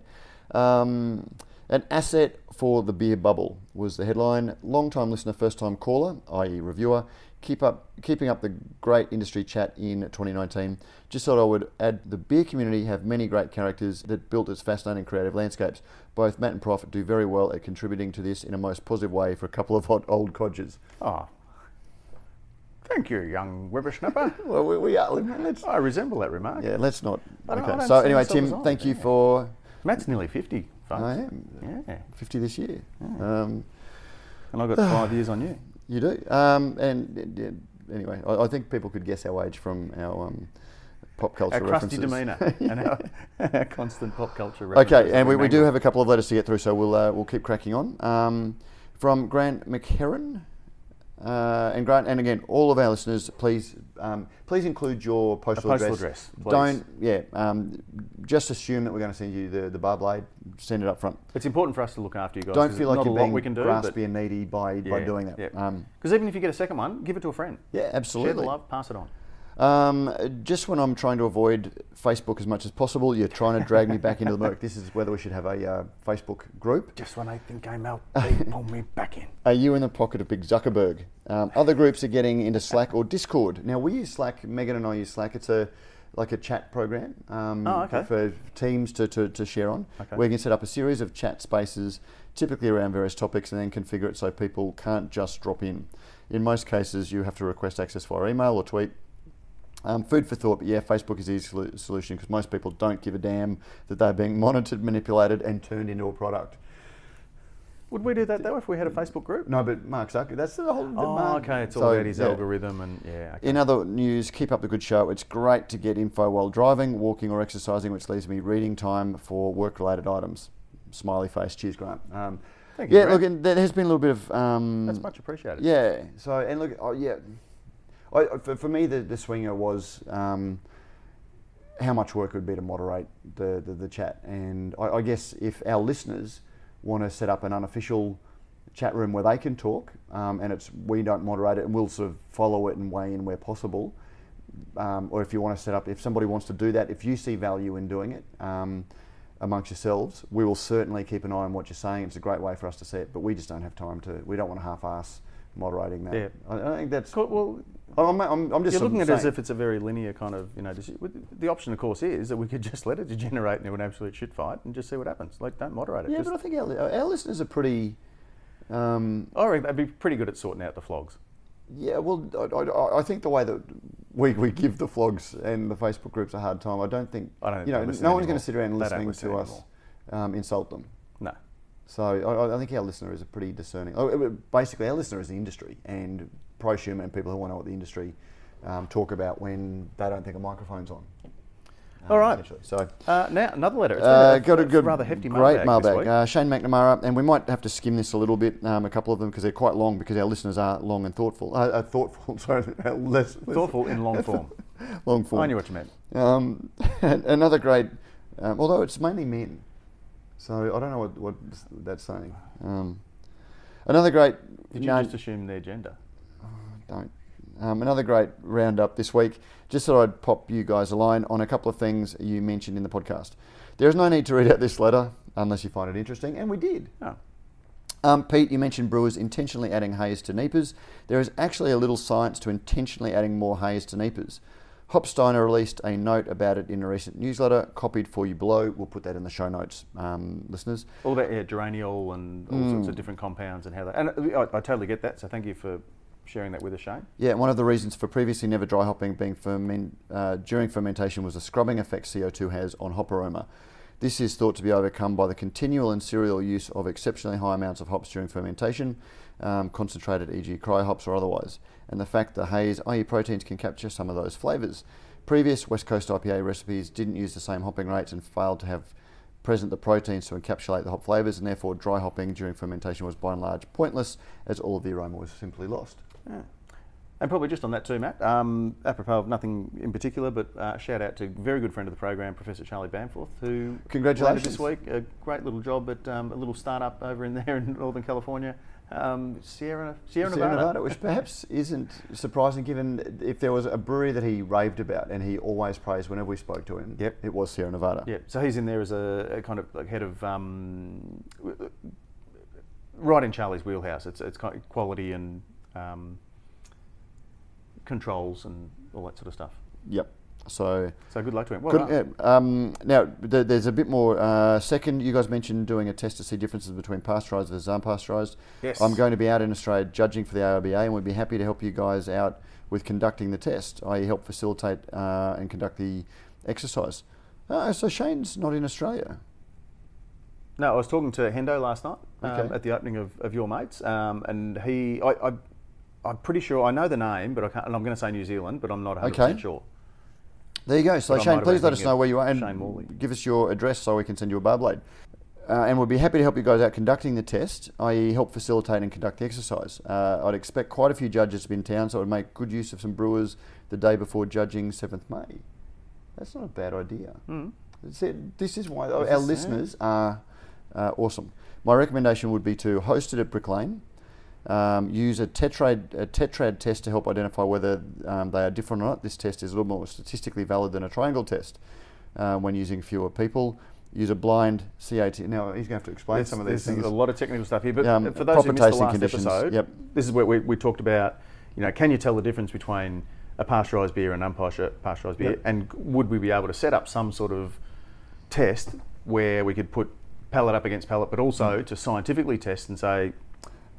S2: Um, an asset for the beer bubble was the headline. Long time listener, first time caller, i.e., reviewer. Keep up, keeping up the great industry chat in 2019. Just thought I would add the beer community have many great characters that built its fascinating creative landscapes. Both Matt and Profit do very well at contributing to this in a most positive way for a couple of hot old codgers.
S1: Oh, thank you, young whippersnapper.
S2: Well, we, we are. Let's,
S1: I resemble that remark.
S2: yeah, let's not.
S1: I don't- I
S2: Okay. So anyway, Tim,
S1: old,
S2: thank you
S1: yeah.
S2: for
S1: Matt's nearly fifty. Folks.
S2: I am.
S1: Yeah.
S2: 50 this year. Um,
S1: and I've got five years on you.
S2: You do. Um, and yeah, anyway, I, I think people could guess our age from our um, pop culture
S1: Our crusty
S2: references.
S1: demeanour and our, our constant pop culture references.
S2: Okay, and we, we do have a couple of letters to get through, so we'll uh, we'll keep cracking on. Um, from Grant McHerron, uh, and Grant, and again, all of our listeners, please please please include your postal,
S1: postal
S2: address.
S1: address.
S2: Don't yeah, um, just assume that we're going to send you the the bar blade. Send it up front.
S1: It's important for us to look after you guys.
S2: Don't feel like you're being
S1: we can do,
S2: graspy and needy by, by doing that.
S1: yeah.
S2: Um,
S1: because even if you get a second one, give it to a friend.
S2: yeah, absolutely.
S1: Share the love, pass it on.
S2: Um, just when I'm trying to avoid Facebook as much as possible, you're trying to drag me back into the murk. This is whether we should have a uh, Facebook group.
S1: Just when I think I'm out, they pull me back in.
S2: Are you in the pocket of Big Zuckerberg? Um, other groups are getting into Slack or Discord. Now we use Slack. Megan and I use Slack. It's a like a chat program um,
S1: Oh, okay.
S2: for teams to, to, to share on.
S1: Okay.
S2: Where you can set up a series of chat spaces, typically around various topics, and then configure it so people can't just drop in. In most cases, you have to request access via email or tweet. Um, food for thought, but yeah, Facebook is the easy solution because most people don't give a damn that they're being monitored, manipulated, and turned into a product.
S1: Would we do that though if we had a Facebook group?
S2: No, but Mark Zuckerberg, that's the whole. the
S1: Oh,
S2: Mark-
S1: okay. It's all about his
S2: yeah.
S1: algorithm and yeah. Okay.
S2: In other news, keep up the good show. It's great to get info while driving, walking, or exercising, which leaves me reading time for work-related items. Smiley face. Cheers, Grant. Um,
S1: Thank you,
S2: yeah,
S1: Grant.
S2: look, and there has been a little bit of. Um,
S1: That's much appreciated.
S2: Yeah. So and look, oh, yeah. I, for, for me, the, the swinger was um, how much work it would be to moderate the, the, the chat, and I, I guess if our listeners want to set up an unofficial chat room where they can talk, um, and it's we don't moderate it, and we'll sort of follow it and weigh in where possible. Um, or if you want to set up, if somebody wants to do that, if you see value in doing it um, amongst yourselves, we will certainly keep an eye on what you're saying. It's a great way for us to see it, but we just don't have time to. We don't want to half-ass moderating that.
S1: Yeah.
S2: I, I think that's.
S1: Cool. Well,
S2: I'm, I'm, I'm just
S1: you're looking at it as if it's a very linear kind of, you know, the option, of course, is that we could just let it degenerate into an absolute shit fight and just see what happens. Like, don't moderate it.
S2: Yeah,
S1: Just-
S2: but I think our, our listeners are pretty. Um,
S1: I reckon they'd be pretty good at sorting out the flogs.
S2: yeah, well, I, I, I think the way that we, we give the flogs and the Facebook groups a hard time, I don't think.
S1: I don't
S2: you know, no one's going to sit around listening
S1: listen
S2: to us um, insult them. So I, I think our listener is a pretty discerning. oh, Basically, our listener is the industry and prosumer and people who want to know what the industry um, talk about when they don't think a microphone's on.
S1: All right.
S2: So
S1: Uh, now, another letter. It's
S2: uh, got a good,
S1: rather hefty
S2: great
S1: mailbag this
S2: mailbag.
S1: week.
S2: Uh, Shane McNamara, and we might have to skim this a little bit, um, a couple of them, because they're quite long, because our listeners are long and thoughtful. Uh, uh, thoughtful, sorry, less, less
S1: Thoughtful in long form.
S2: long form.
S1: I knew what you meant.
S2: Um, another great, um, although it's mainly men, so I don't know what, what that's saying. Um, another great.
S1: Did you just assume their gender?
S2: don't. Um, another great roundup this week. Just thought I'd pop you guys a line on a couple of things you mentioned in the podcast. There is no need to read out this letter unless you find it interesting, and we did.
S1: Oh.
S2: Um, Pete, you mentioned brewers intentionally adding haze to NEIPAs. There is actually a little science to intentionally adding more haze to NEIPAs. Hopsteiner released a note about it in a recent newsletter, copied for you below. We'll put that in the show notes, um, listeners.
S1: All about yeah, geraniol and all sorts
S2: Mm.
S1: of different compounds and how that. And uh, I, I totally get that. So thank you for sharing that with us, Shane.
S2: Yeah, one of the reasons for previously never dry hopping being ferment, uh, during fermentation was the scrubbing effect CO2 has on hop aroma. This is thought to be overcome by the continual and serial use of exceptionally high amounts of hops during fermentation, um, concentrated, e.g., Cryo hops or otherwise, and the fact that haze, i.e., proteins, can capture some of those flavours. Previous West Coast IPA recipes didn't use the same hopping rates and failed to have present the proteins to encapsulate the hop flavours, and therefore dry hopping during fermentation was by and large pointless, as all of the aroma was simply lost.
S1: Yeah. And probably just on that too, Matt. Um, apropos of nothing in particular, but uh, shout out to a very good friend of the program, Professor Charlie Bamforth, who
S2: Congratulations.
S1: landed this week a great little job at um, a little startup over in there in Northern California, um, Sierra Sierra,
S2: Sierra
S1: Nevada.
S2: Nevada, which perhaps isn't surprising given if there was a brewery that he raved about and he always praised whenever we spoke to him.
S1: Yep.
S2: It was Sierra Nevada.
S1: Yeah, so he's in there as a, a kind of like head of um, right in Charlie's wheelhouse. It's it's quality and um, controls and all that sort of stuff.
S2: Yep. So,
S1: So good luck to him. Well
S2: good, um, now th- there's a bit more. Uh, second, you guys mentioned doing a test to see differences between pasteurised versus unpasteurised.
S1: Yes.
S2: I'm going to be out in Australia judging for the ARBA, and we'd be happy to help you guys out with conducting the test, i.e., help facilitate uh, and conduct the exercise. Uh, so Shane's not in Australia.
S1: No, I was talking to Hendo last night um,
S2: Okay.
S1: at the opening of, of your mates, um, and he, I, I, I'm pretty sure I know the name, but I can't, and I'm going to say New Zealand, but I'm not 100
S2: Okay.
S1: sure.
S2: There you go. So
S1: But
S2: Shane, please let us know where you are and give us your address so we can send you a Beyblade. Uh, and we'll be happy to help you guys out conducting the test, i.e., help facilitate and conduct the exercise. Uh, I'd expect quite a few judges to be in town, so I would make good use of some brewers the day before judging 7th May. That's not a bad idea. See, This is why our
S1: is-
S2: listeners are uh, awesome. My recommendation would be to host it at Brick Lane. Um, use a tetrad, a tetrad test to help identify whether um, they are different or not. This test is a little more statistically valid than a triangle test uh, when using fewer people. Use a blind CAT. Now he's going to have to explain
S1: There's,
S2: some of these
S1: there's
S2: things.
S1: a lot of technical stuff here, but
S2: Um,
S1: for those who missed the last
S2: conditions,
S1: episode,
S2: yep.
S1: this is where we, we talked about, you know, can you tell the difference between a pasteurised beer and unpasteurised beer,
S2: Yep.
S1: and would we be able to set up some sort of test where we could put pallet up against pallet, but also
S2: Mm.
S1: to scientifically test and say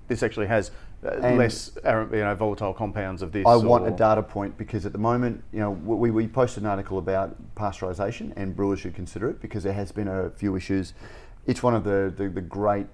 S1: this actually has uh, less uh, you know volatile compounds of this.
S2: I want a data point because at the moment, you know, we, we posted an article about pasteurisation and brewers should consider it because there has been a few issues. It's one of the, the, the great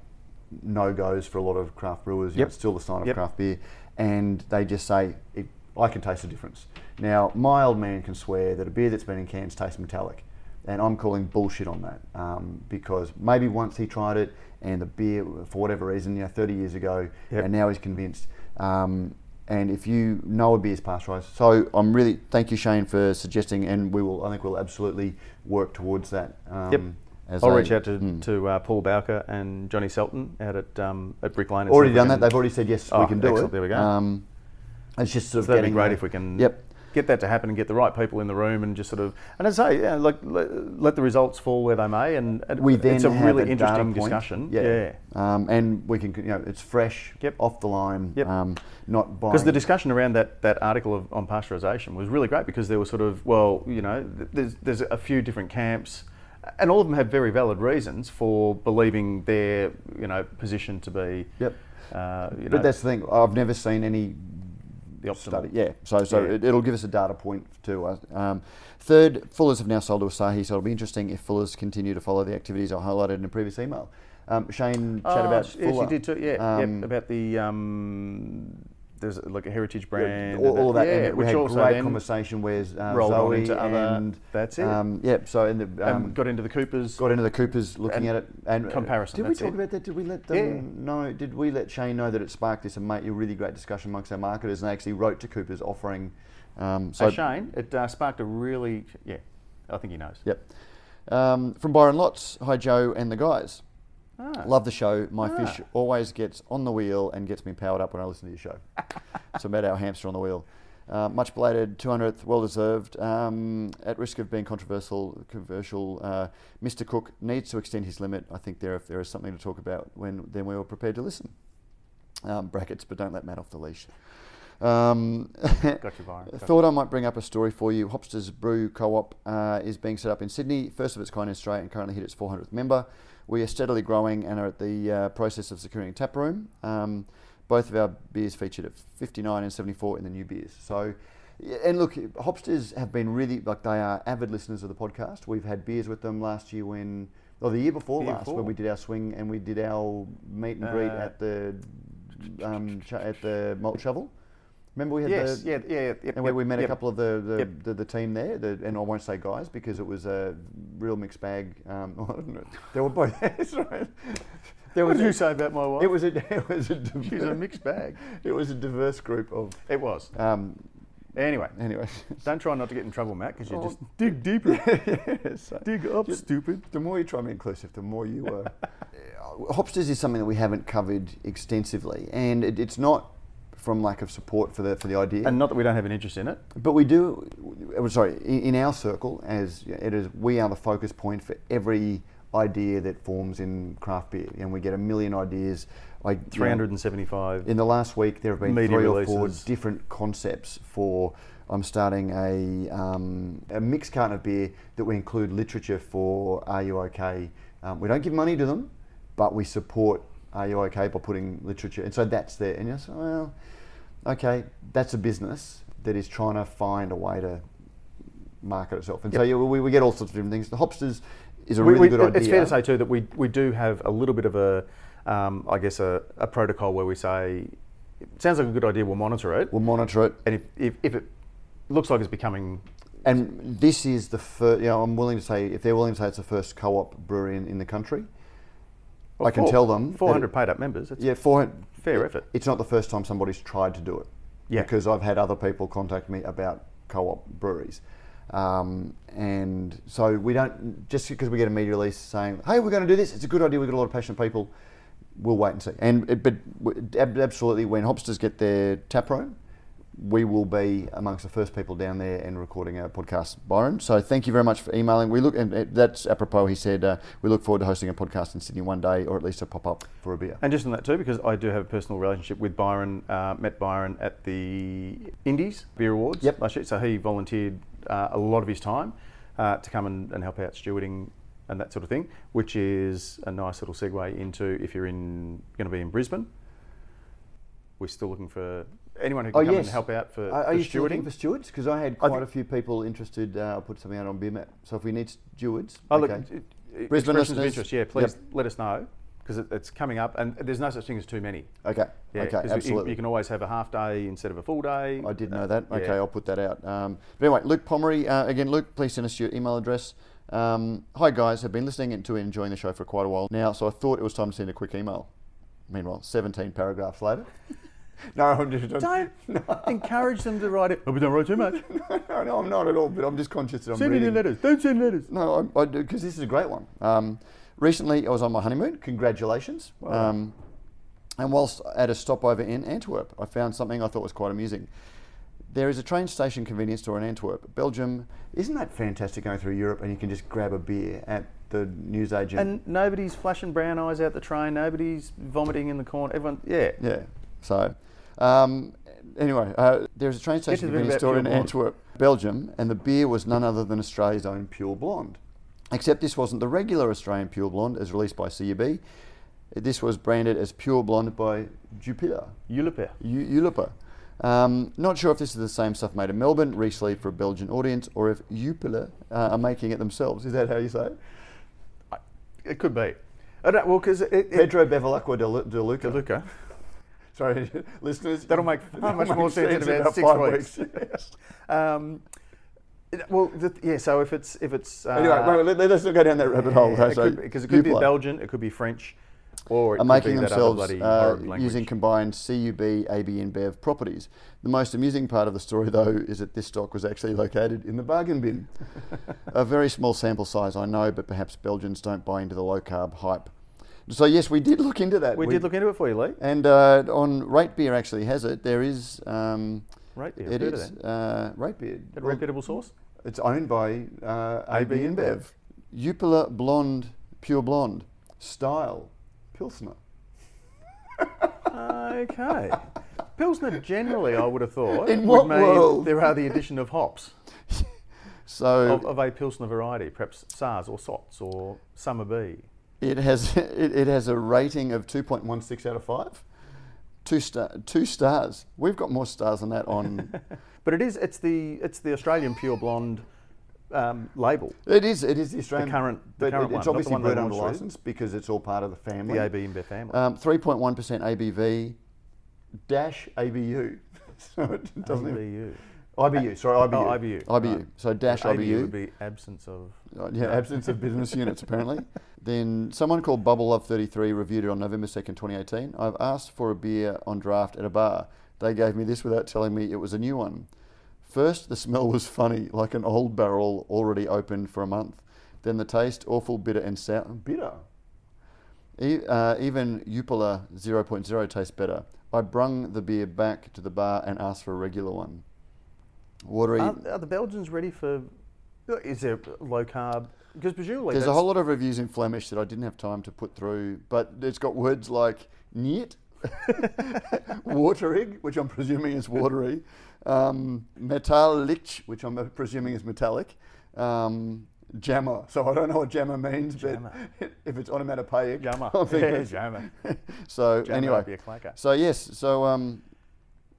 S2: no-goes for a lot of craft brewers. You know,
S1: Yep.
S2: it's still the sign of
S1: Yep.
S2: craft beer. And they just say, it, I can taste the difference. Now, my old man can swear that a beer that's been in cans tastes metallic. And I'm calling bullshit on that um, because maybe once he tried it and the beer, for whatever reason, you know, 30 years ago,
S1: Yep.
S2: and now he's convinced. Um, and if you know a beer's pasteurised, so I'm really thank you, Shane, for suggesting, and we will. I think we'll absolutely work towards that. Um,
S1: Yep.
S2: as
S1: I'll reach out to,
S2: Mm.
S1: to uh, Paul Bowker and Johnny Seltin out at um, at Brick Lane.
S2: Already
S1: we
S2: done that. They've already said yes, we
S1: Oh,
S2: can do
S1: excellent,
S2: it.
S1: there we go.
S2: Um, it's just sort of
S1: that'd be great if we can
S2: Yep.
S1: Get that to happen and get the right people in the room and just sort of and as I say, yeah, like let, let the results fall where they may, and,
S2: We then
S1: it's a really
S2: a
S1: interesting discussion.
S2: Yeah. Um, and we can, you know, it's fresh,
S1: Yep.
S2: off the line,
S1: Yep.
S2: um, not.
S1: Because the discussion around that, that article of, on pasteurisation was really great because there was sort of, well, you know, there's, there's a few different camps and all of them have very valid reasons for believing their, you know, position to be,
S2: Yep.
S1: uh, you know,
S2: But that's the thing. I've never seen any
S1: the
S2: study. Yeah, so so
S1: Yeah.
S2: It, it'll give us a data point too. Um, third, Fuller's have now sold to Asahi, so it'll be interesting if Fuller's continue to follow the activities I highlighted in a previous email. Um, Shane
S1: Oh,
S2: chat about
S1: yes,
S2: Fuller.
S1: you did too. Yeah,
S2: Um,
S1: yep, about the um, there's like a heritage brand,
S2: all, all that.
S1: Yeah,
S2: and we
S1: which
S2: had great conversation with uh,
S1: rolled on
S2: Zoe
S1: into other-
S2: and
S1: that's it.
S2: Um, yep. So in the um,
S1: um, got into the Coopers.
S2: got into the Coopers looking at it and uh,
S1: comparison,
S2: Did we talk
S1: it.
S2: about that? Did we let them
S1: Yeah.
S2: know? Did we let Shane know that it sparked this ama- a really great discussion amongst our marketers and they actually wrote to Coopers offering. Um,
S1: so
S2: so
S1: Shane, it uh, sparked a really yeah, I think he knows.
S2: Yep. Um, from Byron Lots, hi Joe and the guys.
S1: Ah.
S2: Love the show. My
S1: Ah.
S2: fish always gets on the wheel and gets me powered up when I listen to your show. so about our hamster on the wheel. Uh, much belated 200th, well deserved. Um, at risk of being controversial, controversial, uh, Mr. Cook needs to extend his limit. I think there, if there is something to talk about, when then we were prepared to listen. Um, brackets, but don't let Matt off the leash. Um,
S1: Got you, Byron.
S2: Thought I might bring up a story for you. Hopsters Brew Co-op uh, is being set up in Sydney, first of its kind in Australia, and currently hit its 400th member. We are steadily growing and are at the uh, process of securing a tap room. Um, both of our beers featured at 59 and 74 in the new beers. So, and look, Hopsters have been really like they are avid listeners of the podcast. We've had beers with them last year when, or the year before
S1: year
S2: last,
S1: before.
S2: when we did our swing and we did our meet and greet
S1: Uh,
S2: at the um, at the malt shovel. Remember we had
S1: yes,
S2: the
S1: yeah, yeah, yeah.
S2: and where we met a couple of the the, the, the team there, the, and I won't say guys because it was a real mixed bag. Um, I don't know. They were both. That's right. There
S1: What
S2: was
S1: did you say about my wife?
S2: it was a it was a diverse,
S1: She's a mixed bag.
S2: It was a diverse group of.
S1: It was.
S2: Um,
S1: Anyway,
S2: anyway,
S1: don't try not to get in trouble, Matt, because you
S2: Oh.
S1: just dig deeper.
S2: so
S1: dig up,
S2: Just-
S1: stupid.
S2: the more you try to be inclusive, the more you. Uh, Hopsters is something that we haven't covered extensively, and it, it's not from lack of support for the for the idea.
S1: And not that we don't have an interest in it.
S2: But we do, uh, sorry, in, our circle, as it is, we are the focus point for every idea that forms in craft beer, and we get a million ideas. You know,
S1: 375.
S2: in the last week, there have been three or four different concepts for. I'm starting a um, a mixed carton of beer that we include literature for. Are you okay? Um, we don't give money to them, but we support. Are you okay by putting literature? And so that's there. And you say, well, okay, that's a business that is trying to find a way to market itself. And so yeah, we, we get all sorts of different things. The Hopsters is a
S1: We-
S2: really
S1: we-
S2: good idea.
S1: It's fair to say too that we, we do have a little bit of a, um, I guess a, a protocol where we say, it sounds like a good idea. We'll monitor it,
S2: We'll monitor it.
S1: and if, if, if it looks like it's becoming
S2: And this is the first, you know, I'm willing to say, if they're willing to say it's the first co op brewery in, in the country, I can
S1: four-
S2: tell them.
S1: 400
S2: it-
S1: paid up members. It's
S2: Yeah, 400.
S1: fair effort.
S2: It's not the first time somebody's tried to do it.
S1: Yeah.
S2: Because I've had other people contact me about co op breweries. Um, and so we don't, just because we get a media release saying, hey, we're going to do this, it's a good idea, we've got a lot of passionate people, we'll wait and see. And it- But absolutely, when Hopsters get their tap room, we will be amongst the first people down there and recording our podcast, Byron. So thank you very much for emailing. We look, and that's apropos. He said uh, we look forward to hosting a podcast in Sydney one day, or at least a pop up for a beer.
S1: And just on that too, because I do have a personal relationship with Byron, uh, met Byron at the Indies Beer Awards
S2: Yep.
S1: last year. So he volunteered uh, a lot of his time uh, to come and, and help out stewarding and that sort of thing, which is a nice little segue into if you're in going to be in Brisbane. We're still looking for anyone who can
S2: Oh,
S1: come
S2: yes.
S1: and help out for,
S2: Are,
S1: for
S2: are you
S1: stewarding.
S2: for stewards? Because I had quite a few people interested. Uh, I'll put something out on BeerMat. So if we need stewards,
S1: Oh,
S2: okay.
S1: it- it-
S2: Brisbane
S1: of interest, yeah, please let us know because it, it's coming up and there's no such thing as too many.
S2: okay,
S1: Yeah,
S2: okay,
S1: 'cause you-
S2: absolutely.
S1: You, can always have a half day instead of a full day.
S2: I did know
S1: Uh,
S2: that.
S1: yeah.
S2: Okay, I'll put that out. Um, but anyway, Luke Pomeroy, uh, again, Luke, please send us your email address. Um, hi guys, have been listening to and enjoying the show for quite a while now, so I thought it was time to send a quick email. Meanwhile, 17 paragraphs later. no, I'm just
S1: Don't encourage them to write it. Oh, but don't write too much.
S2: no, no, I'm not at all. But I'm just conscious that I'm
S1: Send any
S2: reading.
S1: letters. Don't send letters.
S2: No, I, I do because this is a great one. Um, recently, I was on my honeymoon. Congratulations.
S1: Done.
S2: Um, and whilst at a stopover in Antwerp, I found something I thought was quite amusing. There is a train station convenience store in Antwerp, Belgium. Isn't that fantastic going through Europe and you can just grab a beer at the newsagent?
S1: And nobody's flashing brown eyes out the train. Nobody's vomiting in the corner. Everyone, yeah.
S2: Yeah. So, um, anyway, uh, there's a train station
S1: to the bit
S2: convenience store in
S1: Blonde.
S2: Antwerp, Belgium, and the beer was none other than Australia's own Pure Blonde. Except this wasn't the regular Australian Pure Blonde as released by CUB. This was branded as Pure Blonde by Jupiler.
S1: Uliper.
S2: U-. Um, not sure if this is the same stuff made in Melbourne, recently for a Belgian audience, or if Jupiler uh, are making it themselves. Is that how you say it?
S1: It could be. I don't, well, because
S2: Pedro Bevilacqua de, Lu- de Luca.
S1: Luca.
S2: Sorry, listeners.
S1: That'll make
S2: that'll
S1: much
S2: make
S1: more sense in about six
S2: five
S1: weeks. Um, well, the, yeah. So if it's if it's uh,
S2: anyway, wait, wait, let, us not go down that rabbit hole.
S1: yeah, it could because it could be
S2: Jupiler
S1: Belgian, it could be French, or it
S2: Are
S1: could
S2: making
S1: be that
S2: themselves uh, using combined CUB, AB, and BEV properties. The most amusing part of the story, though, is that this stock was actually located in the bargain bin. a very small sample size, I know, but perhaps Belgians don't buy into the low carb hype. So yes, we did look into that.
S1: we, did look into it for you, Lee.
S2: And uh, on Rate Beer actually has it. There is. Um,
S1: Right there.
S2: it is uh, Rate Beer.
S1: That
S2: Well,
S1: reputable source.
S2: It's owned by uh, AB InBev. Jupiler Blonde, Pure Blonde, Style, Pilsner.
S1: Okay. Pilsner generally, I would have thought,
S2: In
S1: would
S2: what
S1: mean
S2: world?
S1: there are the addition of hops
S2: So
S1: of, of a Pilsner variety, perhaps Saaz or SOTS or Summer Bee.
S2: It has it, it has a rating of two point one six out of five. Two star, two stars. We've got more stars than that on.
S1: But it is it's the it's the Australian Pure Blonde um, label,
S2: it is it is the Australian
S1: current- the
S2: but
S1: current
S2: it- it's
S1: one, not
S2: obviously
S1: one
S2: bred under license because it's all part of the family.
S1: the AB InBev family.
S2: Um, 3.1% ABV dash ABU. so it doesn't even,
S1: ABU.
S2: IBU, sorry, IBU.
S1: Oh, IBU.
S2: IBU.
S1: right.
S2: So dash
S1: ABU
S2: IBU.
S1: would be absence of.
S2: Uh, yeah, absence of business units apparently. Then someone called Bubble Love 33 reviewed it on November 2nd, 2018. I've asked for a beer on draft at a bar. They gave me this without telling me it was a new one. First, the smell was funny, like an old barrel already opened for a month. Then the taste, awful, bitter, and sour. Bitter? E- uh, even Jupiler 0.0 tastes better. I brung the beer back to the bar and asked for a regular one. Watery.
S1: Are, are the Belgians ready for? Is there low carb? Because presumably
S2: There's a whole lot of reviews in Flemish that I didn't have time to put through, but it's got words like niet, watering, which I'm presuming is watery, um, metallic, which I'm presuming is metallic, um, jammer. So I don't know what jammer means,
S1: Jammer.
S2: but if it's onomatopoeic,
S1: Jammer.
S2: I'm
S1: Yeah, jammer.
S2: So
S1: Jammer
S2: anyway,
S1: would be a clacker.
S2: so yes, so um,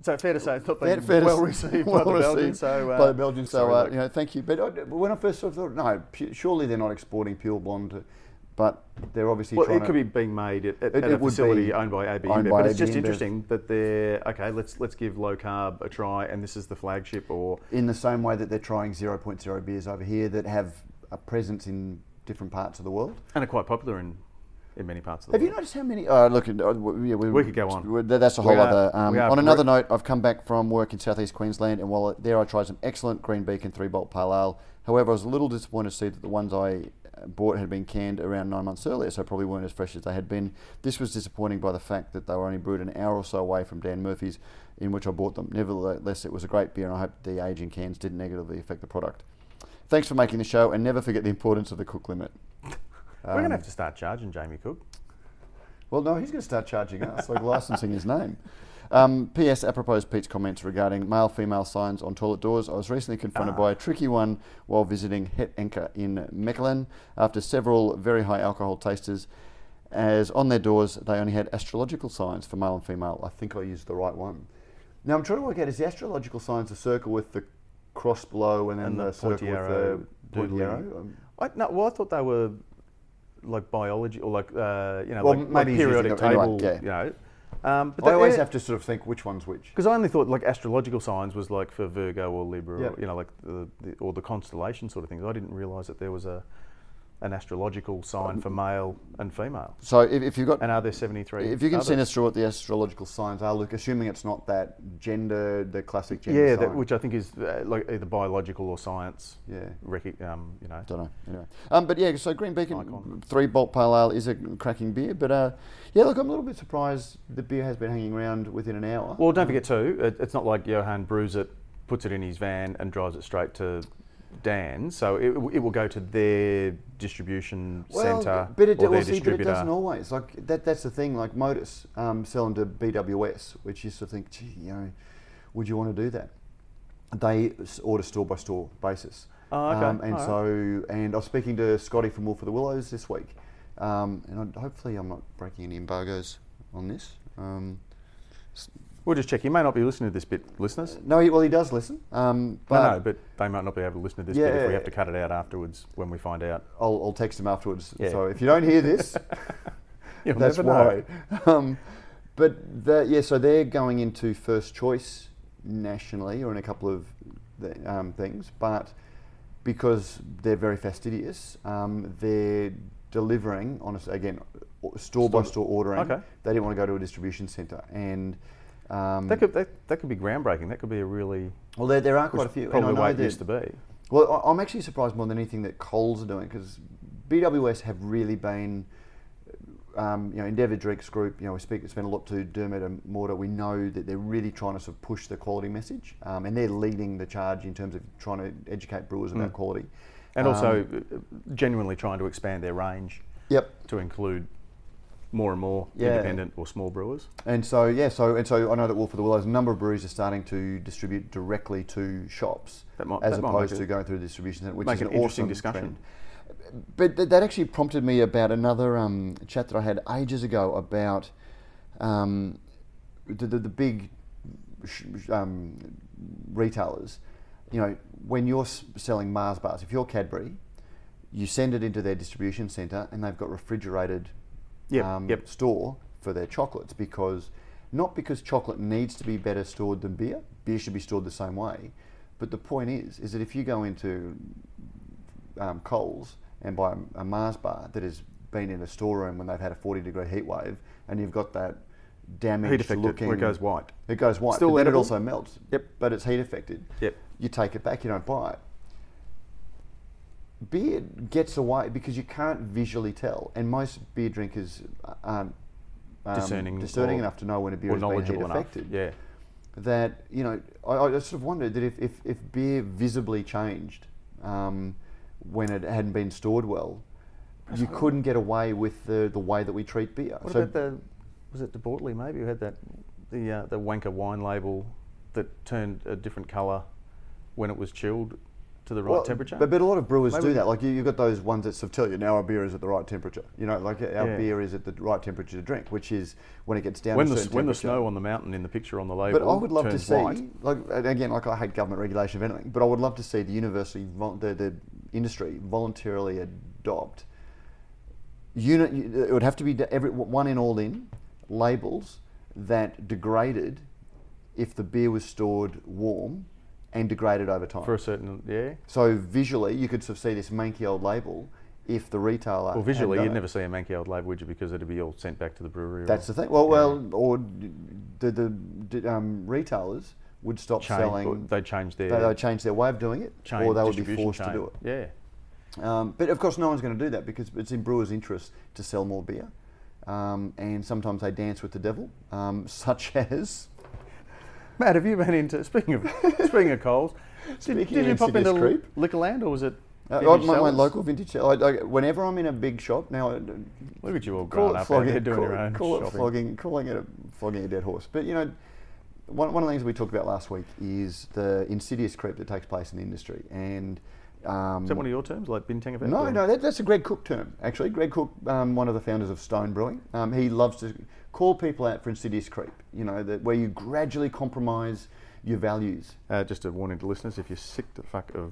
S1: So fair to say it's not been
S2: fair to
S1: well received
S2: well
S1: by the Belgians.
S2: received
S1: So uh,
S2: by the Belgians. So uh, you know, thank you. But I, when I first sort of thought, no, pu- surely they're not exporting pure blonde, but they're obviously
S1: Well,
S2: trying
S1: it
S2: to.
S1: could be being made at, at,
S2: It-
S1: at
S2: it
S1: a facility owned by AB
S2: owned
S1: InBev,
S2: by
S1: but it's
S2: AB
S1: just
S2: InBev.
S1: interesting that they're okay. Let's let's give low carb a try, and this is the flagship. Or
S2: in the same way that they're trying 0.0 beers over here that have a presence in different parts of the world.
S1: and are quite popular in in many parts of the world.
S2: Have you noticed how many? Uh, look, uh, w- yeah, we,
S1: We could go on.
S2: we- That's a whole
S1: We are-
S2: other. Um,
S1: we are
S2: on another note, I've come back from work in southeast Queensland, and while there I tried some excellent Green Beacon three bolt pale ale. However, I was a little disappointed to see that the ones I uh, bought had been canned around nine months earlier, so probably weren't as fresh as they had been. This was disappointing by the fact that they were only brewed an hour or so away from Dan Murphy's, in which I bought them. Nevertheless, it was a great beer, and I hope the aging cans didn't negatively affect the product. Thanks for making the show, and never forget the importance of the cook limit.
S1: We're going
S2: Um,
S1: to have to start charging Jamie Cook.
S2: Well, no, he's going to start charging us, like licensing his name. Um, P.S. Apropos Pete's comments regarding male female signs on toilet doors, I was recently confronted
S1: Ah.
S2: by a tricky one while visiting Het Anker in Mechelen after several very high alcohol tasters. As on their doors, they only had astrological signs for male and female. I think I used the right one. Now I'm trying to work out is the astrological signs the circle with the cross below and then
S1: And the
S2: the, circle with the pointy
S1: doodly.
S2: arrow? Um,
S1: I, no, well, I thought they were like biology or like uh, you know
S2: Well,
S1: like, like periodic
S2: them anyway,
S1: table.
S2: yeah.
S1: You know, um, but
S2: I
S1: that-
S2: always
S1: yeah,
S2: have to sort of think which one's which.
S1: Because I only thought like astrological signs was like for Virgo or Libra, or, you know, like the, the or the constellation sort of things. I didn't realise that there was a an astrological sign for male and female.
S2: So if, if you've got
S1: And are there seventy three?
S2: If you can send us through what the astrological signs are, look, assuming it's not that gender, the classic gender
S1: yeah,
S2: sign.
S1: that, which I think is uh, like either biological or science.
S2: yeah,
S1: Rec- um, you know,
S2: don't know. Anyway, um, but yeah, so Green Beacon
S1: Icon.
S2: three bolt pale ale is a cracking beer. But uh, yeah, look, I'm a little bit surprised the beer has been hanging around within an hour.
S1: Well, don't forget too, it, it's not like Johan brews it, puts it in his van, and drives it straight to Dan. So it, it will go to their distribution centre
S2: but it,
S1: or
S2: well,
S1: their
S2: see, but it
S1: distributor.
S2: doesn't always. Like that, that's the thing. Like Modus um, selling to BWS, which used to think, gee, you know, would you want to do that? They order store by store basis.
S1: Oh, okay.
S2: Um, and
S1: All right.
S2: so, and I was speaking to Scotty from Wolf of the Willows this week, um, and I, hopefully I'm not breaking any embargoes on this. Um,
S1: We'll just check. He may not be listening to this bit, listeners.
S2: no, he, well, he does listen, um, but
S1: no, no, but they might not be able to listen to this bit if we have to cut it out afterwards when we find out.
S2: I'll, I'll text him afterwards.
S1: Yeah.
S2: So if you don't hear this, That's
S1: never know.
S2: why. um, but the, yeah, so they're going into first choice nationally or in a couple of um, things, but because they're very fastidious, um, they're delivering on a again store by store ordering.
S1: Okay.
S2: They didn't want to go to a distribution centre, and um,
S1: That could that, that could be groundbreaking. That could be a really
S2: well, there, there are quite a few. and I
S1: probably
S2: know
S1: way it used to be.
S2: Well, I'm actually surprised more than anything that Coles are doing because BWS have really been, um, you know, Endeavour Drinks Group. You know, we speak spend a lot to Dermot and Mortar. We know that they're really trying to sort of push the quality message, um, and they're leading the charge in terms of trying to educate brewers about
S1: Mm.
S2: quality.
S1: And also
S2: Um,
S1: uh, genuinely trying to expand their range
S2: Yep.
S1: to include more and more
S2: Yeah.
S1: independent or small brewers.
S2: And so yeah, so and so I know that Wolf of the Willows, a number of breweries are starting to distribute directly to shops
S1: might,
S2: as opposed to going through the distribution centre, which
S1: make
S2: is
S1: an
S2: an
S1: interesting
S2: awesome
S1: discussion.
S2: trend. But th- that actually prompted me about another um, chat that I had ages ago about um, the, the, the big sh- um, retailers. You know, when you're s- selling Mars bars, if you're Cadbury, you send it into their distribution centre and they've got refrigerated
S1: Yep,
S2: um,
S1: yep.
S2: store for their chocolates because not because chocolate needs to be better stored than beer. Beer should be stored the same way. But the point is, is that if you go into um, Coles and buy a, a Mars bar that has been in a storeroom when they've had a 40 degree heat wave, and you've got that
S1: Heat
S2: damaged
S1: affected
S2: looking,
S1: where it goes white.
S2: it goes white,
S1: Still
S2: but then it also melts.
S1: Yep.
S2: But it's heat affected.
S1: Yep.
S2: You take it back, you don't buy it. Beer gets away because you can't visually tell, and most beer drinkers aren't um,
S1: Discerning
S2: discerning
S1: or-
S2: enough to know when a beer
S1: Or
S2: has been heat affected.
S1: Yeah.
S2: That you know, I, I sort of wondered that if, if, if beer visibly changed um, when it hadn't been stored well, you couldn't get away with the, the way that we treat beer.
S1: What
S2: so
S1: about the was it De Bortoli maybe who had that the uh, the wanker wine label that turned a different colour when it was chilled to the right
S2: Well,
S1: temperature.
S2: But, but a lot of brewers
S1: Maybe-
S2: do that. Like you, you've got those ones that sort of tell you now our beer is at the right temperature. You know, like our
S1: Yeah.
S2: beer is at the right temperature to drink, which is when it gets down
S1: when
S2: to
S1: the when the snow on the mountain in the picture on the label
S2: But I would love to see,
S1: white,
S2: like again, like I hate government regulation of anything, but I would love to see the university, the, the industry voluntarily adopt. Unit, it would have to be every one in all in labels that degraded if the beer was stored warm and degraded over time.
S1: for a certain yeah.
S2: So visually, you could sort of see this manky old label if the retailer.
S1: Well, visually, you'd
S2: it.
S1: never see a manky old label, would you? Because it'd be all sent back to the brewery.
S2: That's
S1: or
S2: the thing. Well, well, or the the, the um, retailers would stop
S1: change,
S2: selling.
S1: they'd change their
S2: they, they would change their way of doing it,
S1: chain,
S2: or they would be forced to do it.
S1: Yeah.
S2: Um, but of course, no one's going to do that because it's in brewers' interest to sell more beer, um, and sometimes they dance with the devil, um, such as.
S1: Matt, have you been into speaking of speaking of Coles? Did, did you pop into
S2: creep.
S1: Liquorland or was it?
S2: Uh, my, my local vintage. I, I, whenever I'm in a big shop now,
S1: Look at you all
S2: call
S1: grown up
S2: flogging,
S1: doing
S2: call,
S1: your own
S2: call it flogging, calling it a, flogging a dead horse. But you know, one, one of the things we talked about last week is the insidious creep that takes place in the industry, and um,
S1: Is that one of your terms, like bintang effect?
S2: no,
S1: or-
S2: no, that, that's a Greg Koch term. Actually, Greg Koch, um, one of the founders of Stone Brewing, um, he loves to call people out for insidious creep. You know, that where you gradually compromise your values.
S1: Uh, just a warning to listeners: if you're sick to fuck of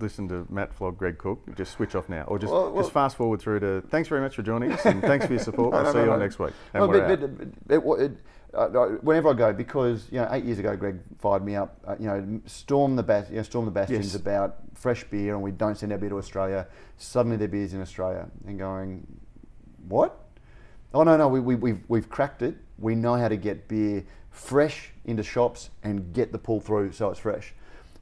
S1: listen to Matt flog Greg Koch, just switch off now, or just
S2: Well, well-
S1: just fast forward through to. Thanks very much for joining us, and thanks for your support.
S2: No,
S1: we'll
S2: no,
S1: see
S2: no,
S1: you all
S2: no.
S1: next week. And
S2: No,
S1: we're
S2: but, but, but it, it, uh, uh, whenever I go, because you know, eight years ago, Greg fired me up. Uh, you know, storm the bas- you know, storm the bastions
S1: Yes.
S2: about fresh beer, and we don't send our beer to Australia. Suddenly, their beer's in Australia, and going, what? Oh no, no, we, we, we've we've cracked it. We know how to get beer fresh into shops and get the pull through so it's fresh.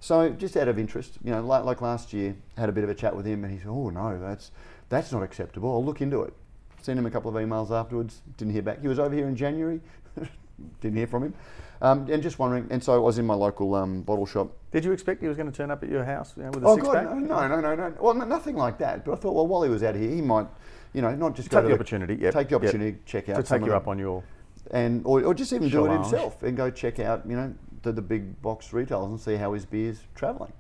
S2: So just out of interest, you know, like, like last year, had a bit of a chat with him, and he said, "Oh no, that's that's not acceptable. I'll look into it." Sent him a couple of emails afterwards. Didn't hear back. He was over here in January. Didn't hear from him. Um, and just wondering. And so I was in my local um, bottle shop.
S1: Did you expect he was going to turn up at your house you know, with a
S2: Oh
S1: six
S2: God,
S1: pack?
S2: no, no, no, no, no. Well, no, nothing like that. But I thought, well, while he was out here, he might, you know, not just
S1: Take
S2: to
S1: the opportunity. Yep,
S2: take the
S1: yep.
S2: opportunity, check out
S1: to take you up on your.
S2: and or, or just even do it himself and go check out you know the, the big box retailers and see how his beer's travelling.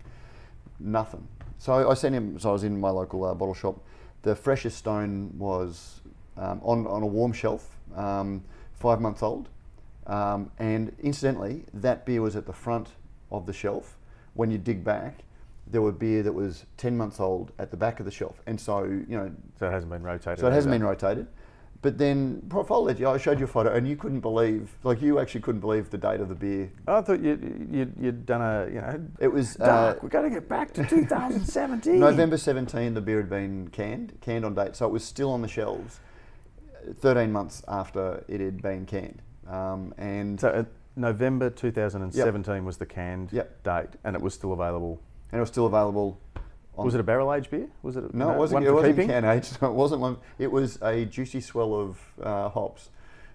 S2: Nothing. So I sent him. So I was in my local uh, bottle shop. The freshest stone was um, on on a warm shelf, um, five months old, um, and incidentally, that beer was at the front of the shelf. When you dig back, there were beer that was ten months old at the back of the shelf, and so you know
S1: So it hasn't been rotated.
S2: so it hasn't been rotated. But then, Prof, I'll let you, I showed you a photo and you couldn't believe, like you actually couldn't believe the date of the beer.
S1: I thought you, you, you'd done a, you know,
S2: It was uh,
S1: dark. We've got to get back to 2017.
S2: November 17, the beer had been canned, canned on date. So it was still on the shelves uh, 13 months after it had been canned. Um, and,
S1: So uh, November 2017 was the canned
S2: Yep.
S1: date, and it was still available.
S2: And it was still available. On
S1: Was it a barrel aged beer? Was it?
S2: No, it wasn't. It wasn't can aged. No, it wasn't one. It was a juicy swell of uh, hops.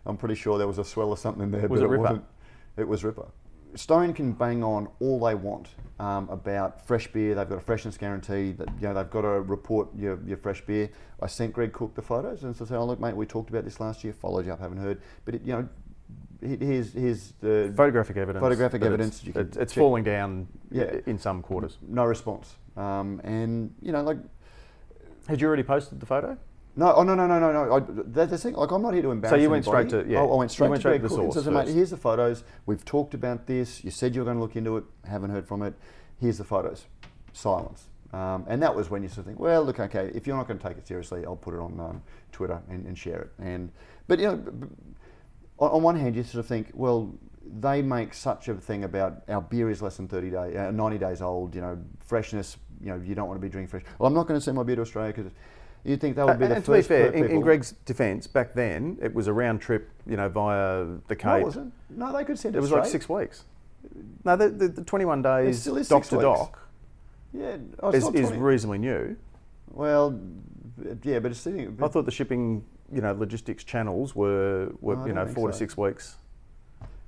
S2: I'm pretty sure there was a swell or something there.
S1: Was
S2: but
S1: it Ripper?
S2: wasn't. It was Ripper. Stone can bang on all they want um, about fresh beer. They've got a freshness guarantee. That you know they've got to report your, your fresh beer. I sent Greg Koch the photos and so said, "Oh look, mate, we talked about this last year. Followed you up, haven't heard. But it, you know, here's here's the
S1: Photographic evidence.
S2: Photographic evidence,
S1: It's,
S2: you
S1: it's, it's falling down
S2: Yeah.
S1: in some quarters.
S2: no response. Um, and you know, like
S1: Had you already posted the photo?
S2: No, oh no, no, no, no, no. I, that's the thing. Like, I'm not here to embarrass.
S1: you went
S2: anybody.
S1: straight to- yeah.
S2: I, I went straight
S1: You went
S2: to
S1: straight to the source
S2: said, mate, here's the photos. We've talked about this. You said you were going to look into it. Haven't heard from it. Here's the photos. Silence. Um, and that was when you sort of think, well, look, okay, if you're not going to take it seriously, I'll put it on um, Twitter and, and share it. And but you know, on, on one hand, you sort of think, well, they make such a thing about our beer is less than 30 days, uh, 90 days old. You know, freshness. You know, you don't want to be drinking fresh. Well, I'm not going to send my beer to Australia because you'd think that would be
S1: and
S2: the
S1: and to be fair, in, in Greg's defence, back then it was a round trip, you know, via the Cape.
S2: No, it wasn't. No, they could send
S1: It It was like six weeks. No, the, the, the 21 days dock to dock
S2: Yeah, oh,
S1: is, is reasonably new.
S2: well, yeah, but it's sitting.
S1: I thought the shipping, you know, logistics channels were, were
S2: I
S1: you know, four to six weeks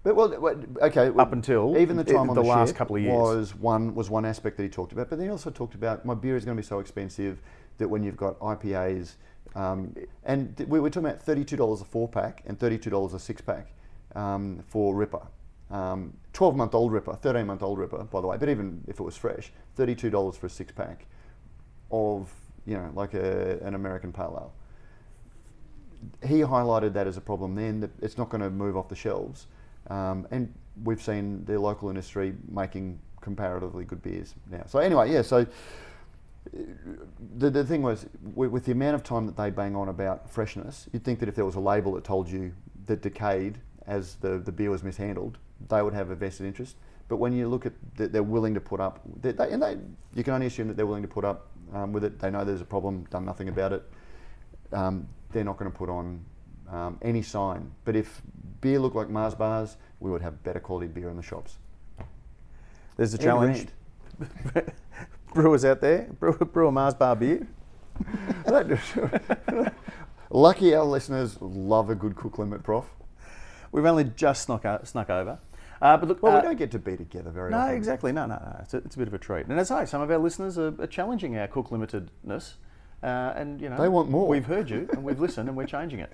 S2: But well, okay. well,
S1: up until
S2: even the
S1: it-
S2: time on
S1: the
S2: the,
S1: last couple of years.
S2: was one was one aspect that he talked about. But then he also talked about my beer is going to be so expensive that when you've got IPAs, um, and th- we were talking about thirty two dollars a four pack and thirty two dollars a six pack um, for Ripper. Um, 12 month old ripper, 13 month old ripper, by the way, but even if it was fresh, $32 for a six pack of, you know, like a, an American pale ale. He highlighted that as a problem then, that it's not going to move off the shelves. Um, and we've seen the local industry making comparatively good beers now. So, anyway, yeah, so the, the thing was, with, the amount of time that they bang on about freshness, you'd think that if there was a label that told you that decayed as the, the beer was mishandled, they would have a vested interest. But when you look at that they're willing to put up, they, they, and they, you can only assume that they're willing to put up um, with it. They know there's a problem, done nothing about it. Um, they're not going to put on um, any sign. But if beer looked like Mars bars, we would have better quality beer in the shops.
S1: There's a
S2: End
S1: challenge. Brewers out there, brew, brew a Mars bar beer.
S2: Lucky our listeners love a good cook limit, Prof.
S1: We've only just snuck, o- snuck over. Uh, but look,
S2: Well,
S1: uh,
S2: we don't get to be together very
S1: No,
S2: often.
S1: exactly. No, no, no. It's a, it's a bit of a treat. And as I say, some of our listeners are, are challenging our cook limitedness. Uh, and, you know,
S2: They want more.
S1: We've heard you and we've listened and we're changing it.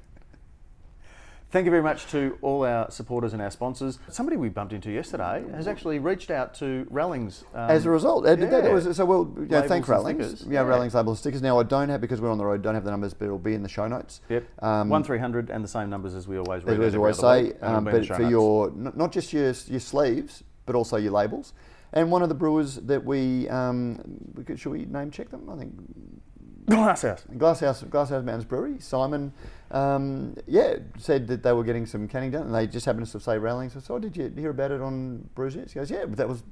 S1: Thank you very much to all our supporters and our sponsors. Somebody we bumped into yesterday has actually reached out to Rallings. um,
S2: As a result, uh, that-
S1: yeah.
S2: was, so well, yeah, thank Rallings.
S1: stickers.
S2: Yeah,
S1: Yeah.
S2: Rallings labels and stickers. Now I don't have because we're on the road. Don't have the numbers, but it'll be in the show notes.
S1: Yep.
S2: Um,
S1: One three hundred and the same numbers as we always read.
S2: as we always say, um,
S1: be in the
S2: but for
S1: notes.
S2: your not just your your sleeves, but also your labels. And one of the brewers that we, um, we could, should we name check them? I think
S1: Glass House.
S2: Glasshouse Glasshouse Mountains Brewery, Simon, um, yeah, said that they were getting some canning done, and they just happened to say Rallings. So, "Oh, did you hear about it on Brews News?" He goes, "Yeah, but that was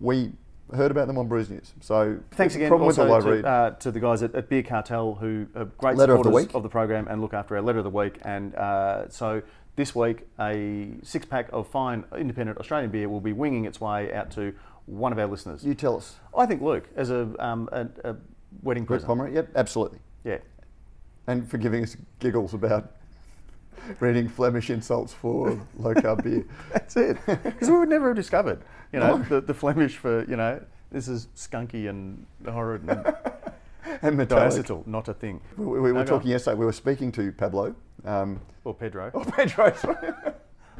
S2: we heard about them on Brews News." So
S1: Thanks again also to, uh, to the guys at, at Beer Cartel who are great
S2: Letter of the week.
S1: of the program and look after our letter of the week. And uh, so this week, a six pack of fine independent Australian beer will be winging its way out to one of our listeners.
S2: you tell us,
S1: I think Luke as a, um, a, a wedding
S2: Luke
S1: present.
S2: Pomeroy. Yep, absolutely.
S1: Yeah.
S2: And for giving us giggles about reading Flemish insults for low carb beer.
S1: That's it. Because we would never have discovered, you know,
S2: No.
S1: the, the Flemish for, you know, this is skunky and horrid and
S2: And metallic.
S1: diacetyl, not a thing.
S2: We, we were
S1: No,
S2: talking yesterday. We were speaking to Pablo. Um,
S1: Or Pedro.
S2: Or Pedro.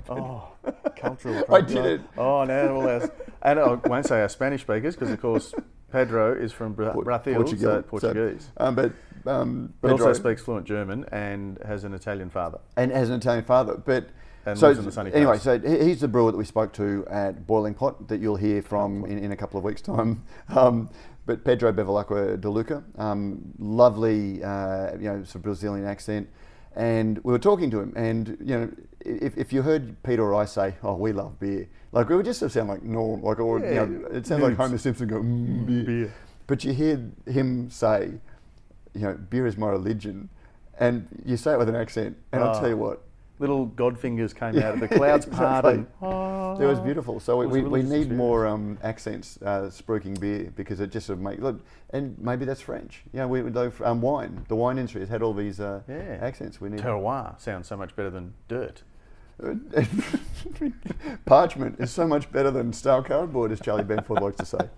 S1: Oh, cultural.
S2: I did it.
S1: Oh, now all our, and I won't say our Spanish speakers because, of course, Pedro is from Bra- Brazil,
S2: Portugal.
S1: so
S2: So,
S1: Portuguese,
S2: um, but um,
S1: but
S2: Pedro-
S1: also speaks fluent German and has an Italian father.
S2: and has an Italian father. But
S1: And
S2: so
S1: lives in the sunny
S2: anyway, so he's the brewer that we spoke to at Boiling Pot that you'll hear from in, in a couple of weeks' time. Um, but Pedro Bevilacqua de Luca, um, lovely, uh, you know, sort of Brazilian accent. And we were talking to him, and you know, if, if you heard Peter or I say, "Oh, we love beer," like we would just sort of sound like norm, like or you know, it sounds like. Homer Simpson go, mm, beer.
S1: Beer.
S2: But you hear him say, you know, beer is my religion, and you say it with an accent, and I'll tell you what,
S1: Little god fingers came out of the clouds
S2: Exactly. it was beautiful. So we,
S1: was
S2: we, we need more um, accents uh, spruiking beer because it just sort of make look, and maybe that's French. You know, we we know um, wine. The wine industry has had all these uh,
S1: Yeah.
S2: accents. We need
S1: Terroir sounds so much better than dirt.
S2: parchment is so much better than stale cardboard, as Charlie Bamforth likes to say.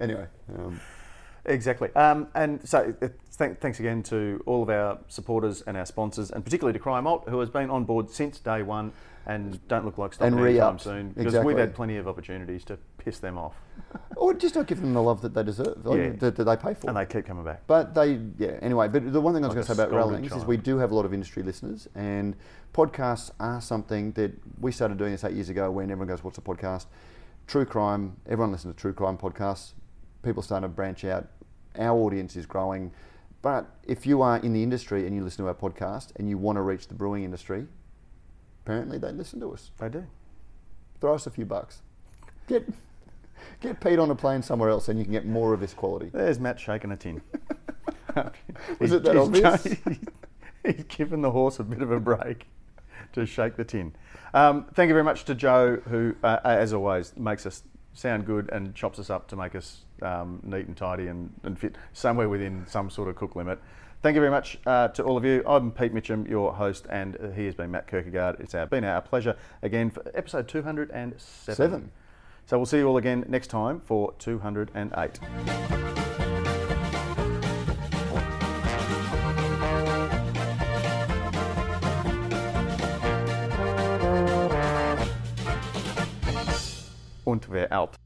S2: Anyway, um,
S1: Exactly. Um, and so th- thanks again to all of our supporters and our sponsors, and particularly to Cryer Malt, who has been on board since day one and don't look like stopping
S2: And
S1: anytime soon. Because
S2: Exactly.
S1: we've had plenty of opportunities to piss them off,
S2: or just not give them the love that they deserve, like,
S1: Yeah.
S2: that, that they pay for.
S1: and they keep coming back.
S2: But they, yeah. Anyway, but the one thing I was
S1: Like
S2: going to say about Rallings is we do have a lot of industry listeners, and podcasts are something that we started doing this eight years ago. When everyone goes, "What's a podcast?" True crime. Everyone listens to true crime podcasts. People starting to branch out. Our audience is growing. But if you are in the industry and you listen to our podcast and you want to reach the brewing industry, apparently they listen to us.
S1: They do.
S2: Throw us a few bucks. Get get Pete on a plane somewhere else, and you can get more of this quality.
S1: There's Matt shaking a tin.
S2: Was it that obvious?
S1: he's given the horse a bit of a break to shake the tin. Um, thank you very much to Joe, who, uh, as always, makes us sound good and chops us up to make us um, neat and tidy and, and fit somewhere within some sort of cook limit. Thank you very much uh, to all of you. I'm Pete Mitchum, your host, and he has been Matt Kirkegaard. It's our, been our pleasure again for episode 207.
S2: Seven.
S1: So we'll see you all again next time for 208. und wer out.